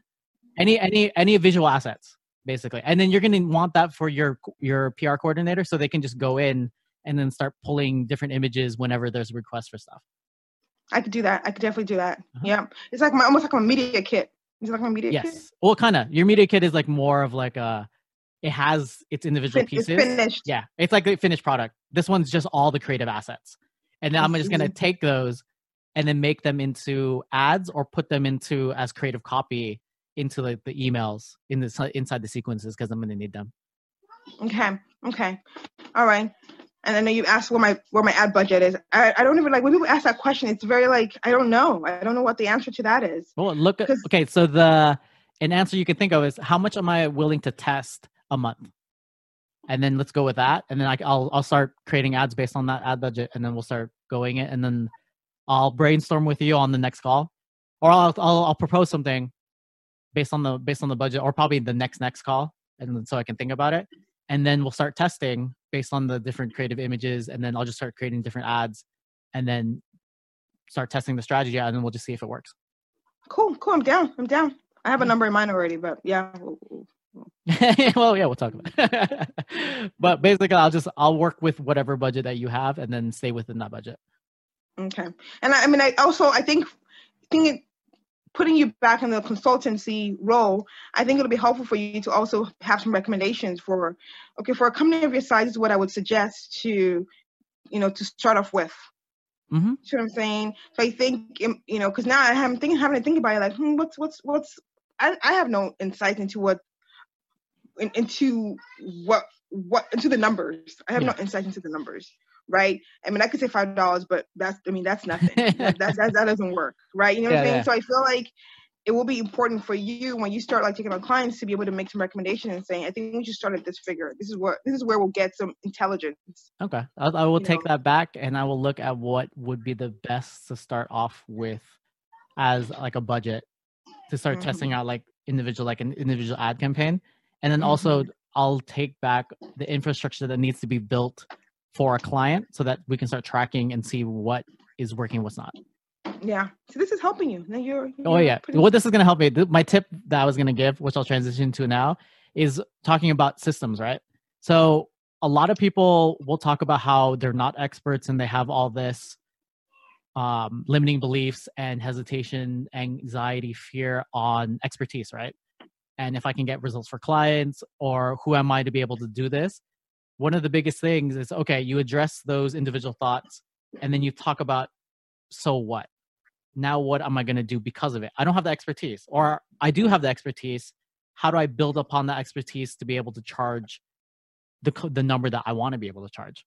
any any any visual assets, basically. And then you're gonna want that for your your PR coordinator, so they can just go in and then start pulling different images whenever there's requests for stuff. I could do that. I could definitely do that. Uh-huh. Yeah, it's like my almost like a media kit. Is it like my media yes. kit? Yes. Well, kind of. Your media kit is like more of like a it has its individual pieces. It's finished. Yeah, it's like a finished product. This one's just all the creative assets, and then I'm just gonna mm-hmm. take those and then make them into ads or put them into as creative copy into like the emails in the inside the sequences because I'm gonna need them. Okay. Okay. All right. And I know you asked where my where my ad budget is. I, I don't even like when people ask that question. It's very like I don't know. I don't know what the answer to that is. Well, look. At, okay, so the an answer you can think of is how much am I willing to test a month. And then let's go with that. And then I, will i'll start creating ads based on that ad budget and then we'll start going it and then i'll brainstorm with you on the next call. Or i'll i'll, I'll propose something based on the based on the budget or probably the next next call and so i can think about it. And then we'll start testing based on the different creative images and then i'll just start creating different ads and then start testing the strategy out and then we'll just see if it works. Cool. Cool. I'm down. I'm down. I have a number in mind already but yeah well, yeah, we'll talk about it. but basically, I'll just I'll work with whatever budget that you have, and then stay within that budget. Okay, and I, I mean, I also I think thinking putting you back in the consultancy role, I think it'll be helpful for you to also have some recommendations for okay for a company of your size is what I would suggest to you know to start off with. Mm-hmm. See what I'm saying? So I think um, you know because now I'm thinking having to think about it like hmm, what's what's what's I, I have no insight into what in, into what what into the numbers. I have yeah. no insight into the numbers, right? I mean, I could say five dollars, but that's I mean that's nothing. that, that, that, that doesn't work, right? You know what yeah, I'm saying? So I feel like it will be important for you when you start like taking on clients to be able to make some recommendations and saying, I think we should start at this figure. This is what this is where we'll get some intelligence. Okay, I'll, I will you take know? that back and I will look at what would be the best to start off with as like a budget to start mm-hmm. testing out like individual like an individual ad campaign and then mm-hmm. also I'll take back the infrastructure that needs to be built for a client so that we can start tracking and see what is working, what's not. Yeah. So this is helping you. Now you're, you're oh yeah. What this is going to help me. My tip that I was going to give, which I'll transition to now, is talking about systems. Right. So a lot of people will talk about how they're not experts and they have all this um, limiting beliefs and hesitation, anxiety, fear on expertise. Right and if I can get results for clients or who am I to be able to do this. One of the biggest things is okay, you address those individual thoughts and then you talk about so what? Now what am I going to do because of it? I don't have the expertise or I do have the expertise. How do I build upon that expertise to be able to charge the the number that I want to be able to charge?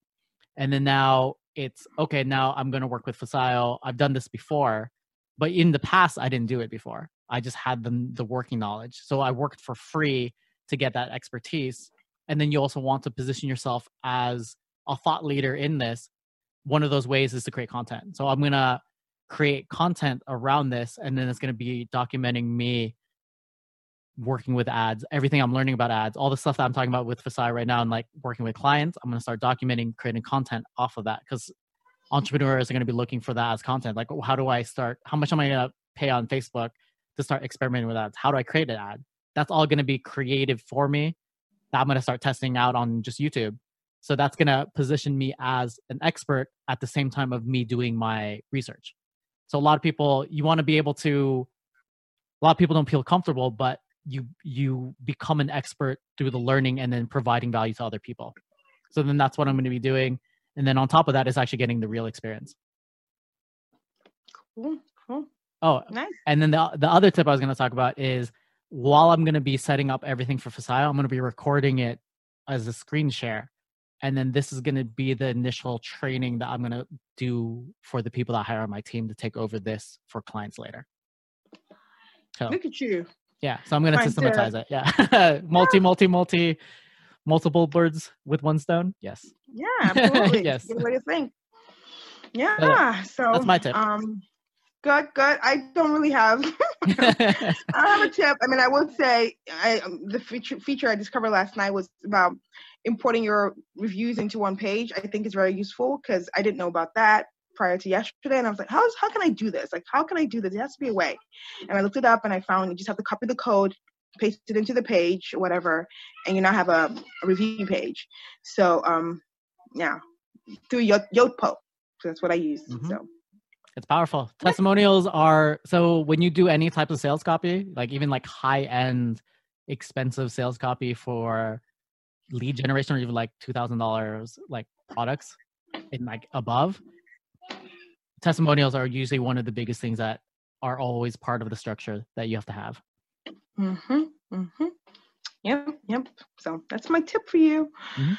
And then now it's okay, now I'm going to work with Fasile. I've done this before, but in the past I didn't do it before. I just had the the working knowledge. So I worked for free to get that expertise. And then you also want to position yourself as a thought leader in this. One of those ways is to create content. So I'm gonna create content around this, and then it's gonna be documenting me working with ads, everything I'm learning about ads, all the stuff that I'm talking about with Fasai right now, and like working with clients. I'm gonna start documenting, creating content off of that because entrepreneurs are going to be looking for that as content. Like, oh, how do I start? How much am I going to pay on Facebook to start experimenting with ads. How do I create an ad? That's all going to be creative for me. That I'm going to start testing out on just YouTube. So that's going to position me as an expert at the same time of me doing my research. So a lot of people, you want to be able to, a lot of people don't feel comfortable, but you you become an expert through the learning and then providing value to other people. So then that's what I'm going to be doing. And then on top of that is actually getting the real experience. Cool. Cool. Oh, Nice. and then the the other tip I was going to talk about is while I'm going to be setting up everything for Fasaya, I'm going to be recording it as a screen share. And then this is going to be the initial training that I'm going to do for the people that hire on my team to take over this for clients later. So Look at you. yeah, so I'm going to systematize it. Yeah, multi, multi, multi, multiple birds with one stone. Yes, Yeah, absolutely. Yes. Good way to think. Yeah. So that's my tip. Um, good, good. I don't really have. I don't have a tip. I mean, I would say I, um, the feature feature I discovered last night was about importing your reviews into one page. I think is very useful because I didn't know about that prior to yesterday, and I was like, how how can I do this? Like, how can I do this? There has to be a way. And I looked it up, and I found you just have to copy the code, paste it into the page, or whatever, and you now have a, a review page. So, um, yeah, through Yot- Yotpo. So that's what I use. Mhm. So. It's powerful. Testimonials are so when you do any type of sales copy, like even like high end, expensive sales copy for lead generation or even like two thousand dollars like products and like above, testimonials are usually one of the biggest things that are always part of the structure that you have to have. Mm-hmm. Mm-hmm. Yep. Yep. So that's my tip for you. Mhm.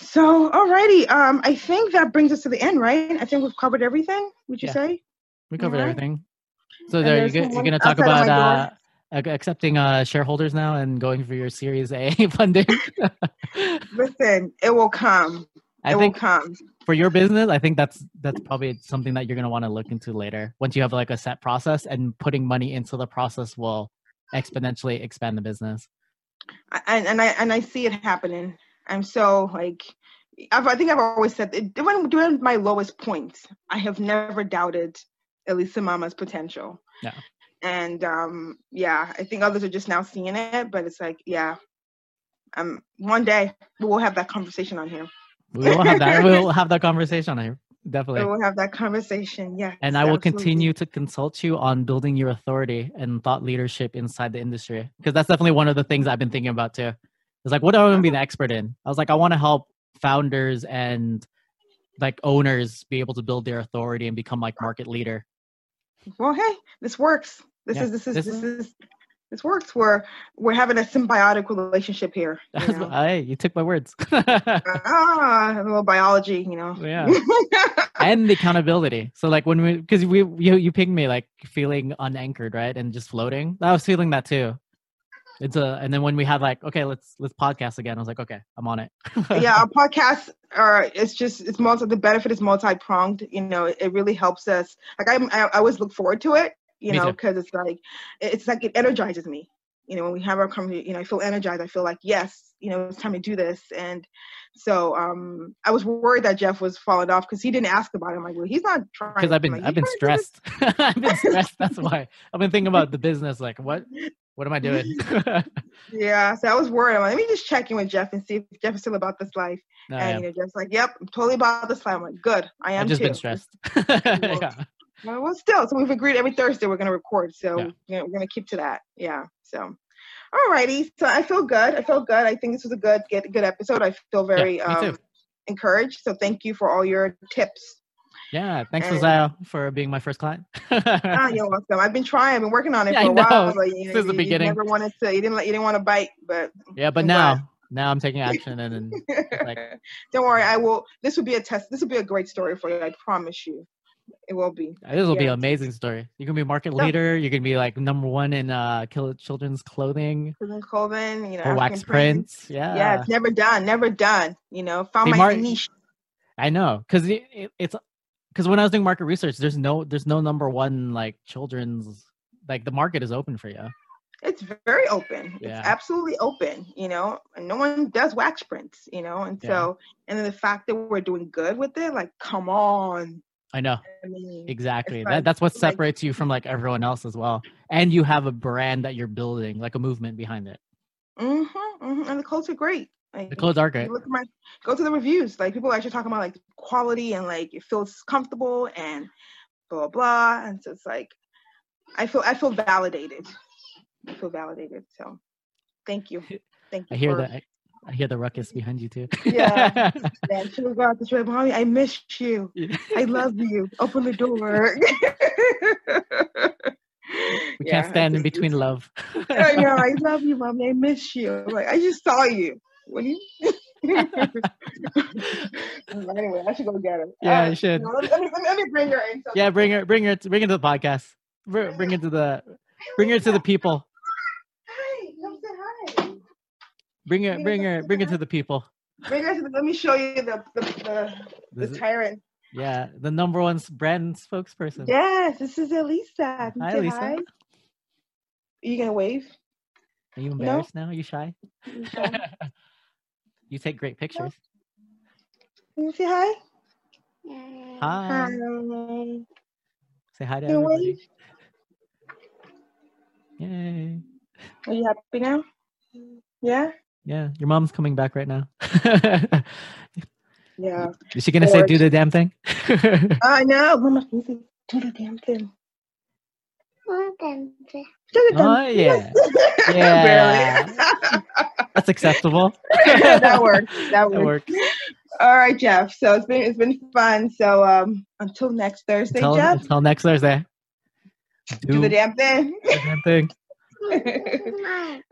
So, alrighty. Um, I think that brings us to the end, right? I think we've covered everything. Would you Yeah. say? We covered everything. So And there, you there's get, you're going to talk about uh, accepting uh, shareholders now and going for your Series A funding. Listen, it will come. I it think will come. for your business, I think that's that's probably something that you're gonna want to look into later. Once you have like a set process and putting money into the process will exponentially expand the business. And and I and I see it happening. I'm so like, I've, I think I've always said it, during during my lowest points, I have never doubted Elisa Mama's potential. Yeah. And um, yeah, I think others are just now seeing it, but it's like, yeah, um, one day we'll have that conversation on here. We will have that. We'll have that conversation here Definitely. We'll have that conversation. Yeah. And I will continue to consult you on building your authority and thought leadership inside the industry because that's definitely one of the things I've been thinking about too. It's like, what do I want to be the expert in? I was like, I want to help founders and like owners be able to build their authority and become like market leader. Well, hey, this works. This Yeah, is this is this this, is this works. We're we're having a symbiotic relationship here. You know? hey, you took my words. ah, a little biology, you know. Yeah. and the accountability. So like when we, because we you you pinged me like feeling unanchored, right, and just floating. I was feeling that too. It's a, and then when we had like, okay, let's let's podcast again. I was like, okay, I'm on it. yeah, our podcasts are. It's just it's multi. The benefit is multi pronged. You know, it, it really helps us. Like I, I I always look forward to it. You Me know, because it's like it's like it energizes me. You know, when we have our conversation, you know, I feel energized. I feel like yes, you know, it's time to do this. And so um I was worried that Jeff was falling off because he didn't ask about it. I'm like, well, he's not trying. Because I've been I'm like, I've been trying to do stressed. I've been stressed. That's why I've been thinking about the business. Like, what what am I doing? Yeah, so I was worried. I'm like, let me just check in with Jeff and see if Jeff is still about this life. No, and yeah. you know, Jeff's like, yep, I'm totally about this life. I'm like, good, I am I've just too. been stressed. yeah. Well, well, still, so we've agreed every Thursday we're going to record. So Yeah. you know, we're going to keep to that. Yeah. So, alrighty. So I feel good. I feel good. I think this was a good, good, good episode. I feel very um, encouraged. So thank you for all your tips. Yeah, thanks, And- for being my first client. Ah, you're welcome. I've been trying. I've been working on it Yeah, for a while. But, you know, Since the beginning. You never wanted to. You didn't. You didn't want to bite. But yeah, but I'm glad. now now I'm taking action and then like- don't worry. I will. This will be a test. This will be a great story for you. I promise you. It will be. this will be an amazing story. You can be market Yeah. leader. You can be like number one in uh kill children's clothing Susan Colvin, you know, or wax prints. prints. Yeah, Yeah, it's never done. Never done. You know, found See, my Mar- niche. I know because it, it, it's because when I was doing market research, there's no there's no number one like children's like the market is open for you. It's very open. Yeah. It's absolutely open, you know, and no one does wax prints, you know, and Yeah. so, and then the fact that we're doing good with it, like, come on. I know I mean, exactly. like- That, that's what it's like- separates you from like everyone else as well. And you have a brand that you're building, like a movement behind it. hmm hmm and the are great. Like, The clothes are great. Look at my, go to the reviews. Like people are actually talking about like quality and like it feels comfortable and blah blah blah. And so it's like, I feel I feel validated. I feel validated. So thank you. Thank you. I hear that. I hear the ruckus behind you too. Yeah. Man, she out. Mommy, I missed you. I love you. Open the door. we can't stand in between love. I know. I love you, mommy. I miss you. Like, I just saw you. What do you? anyway, I should go get her. Yeah, uh, you should. let, me, let, me, let, me, bring her in. Yeah, bring her, bring her, bring her to the podcast. Bring, bring her to the, bring her to the people. Hi, come say hi. Bring her, bring her, bring her to the people. Bring her to the, let me show you the the, the, the tyrant. Yeah, the number one brand spokesperson. Yes, this is Elisa. Hi, Elisa. Hi. Are you gonna wave? Are you embarrassed no? now? Are you shy? You, shy? you take great pictures. Can you say hi? Hi. Hi. Say hi to you everybody. Wave? Yay. Are you happy now? Yeah. Yeah, your mom's coming back right now. yeah. Is she gonna say do the damn thing? I know. Mama, do the damn thing. Oh yeah, yeah. That's acceptable. that works. That works. That works. All right, Jeff. So it's been it's been fun. So um, until next Thursday, until, Jeff. Until next Thursday. Do, do the damn thing. The damn thing.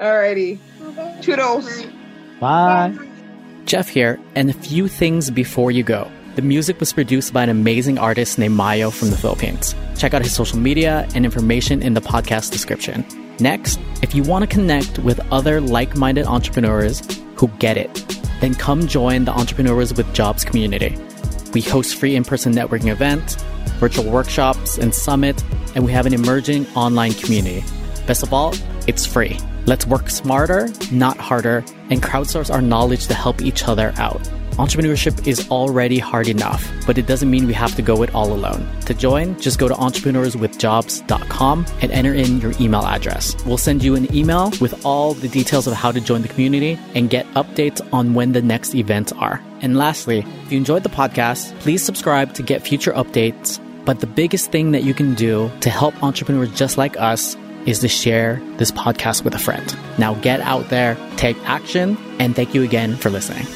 Alrighty. Toodles. Bye. Jeff here, and a few things before you go. The music was produced by an amazing artist named Mayo from the Philippines. Check out his social media and information in the podcast description. Next, if you want to connect with other like minded entrepreneurs who get it, then come join the Entrepreneurs with Jobs community. We host free in person networking events, virtual workshops, and summit, and we have an emerging online community. Best of all, it's free. Let's work smarter, not harder, and crowdsource our knowledge to help each other out. Entrepreneurship is already hard enough, but it doesn't mean we have to go it all alone. To join, just go to entrepreneurswithjobs.com and enter in your email address. We'll send you an email with all the details of how to join the community and get updates on when the next events are. And lastly, if you enjoyed the podcast, please subscribe to get future updates. But the biggest thing that you can do to help entrepreneurs just like us is to share this podcast with a friend. Now get out there, take action, and thank you again for listening.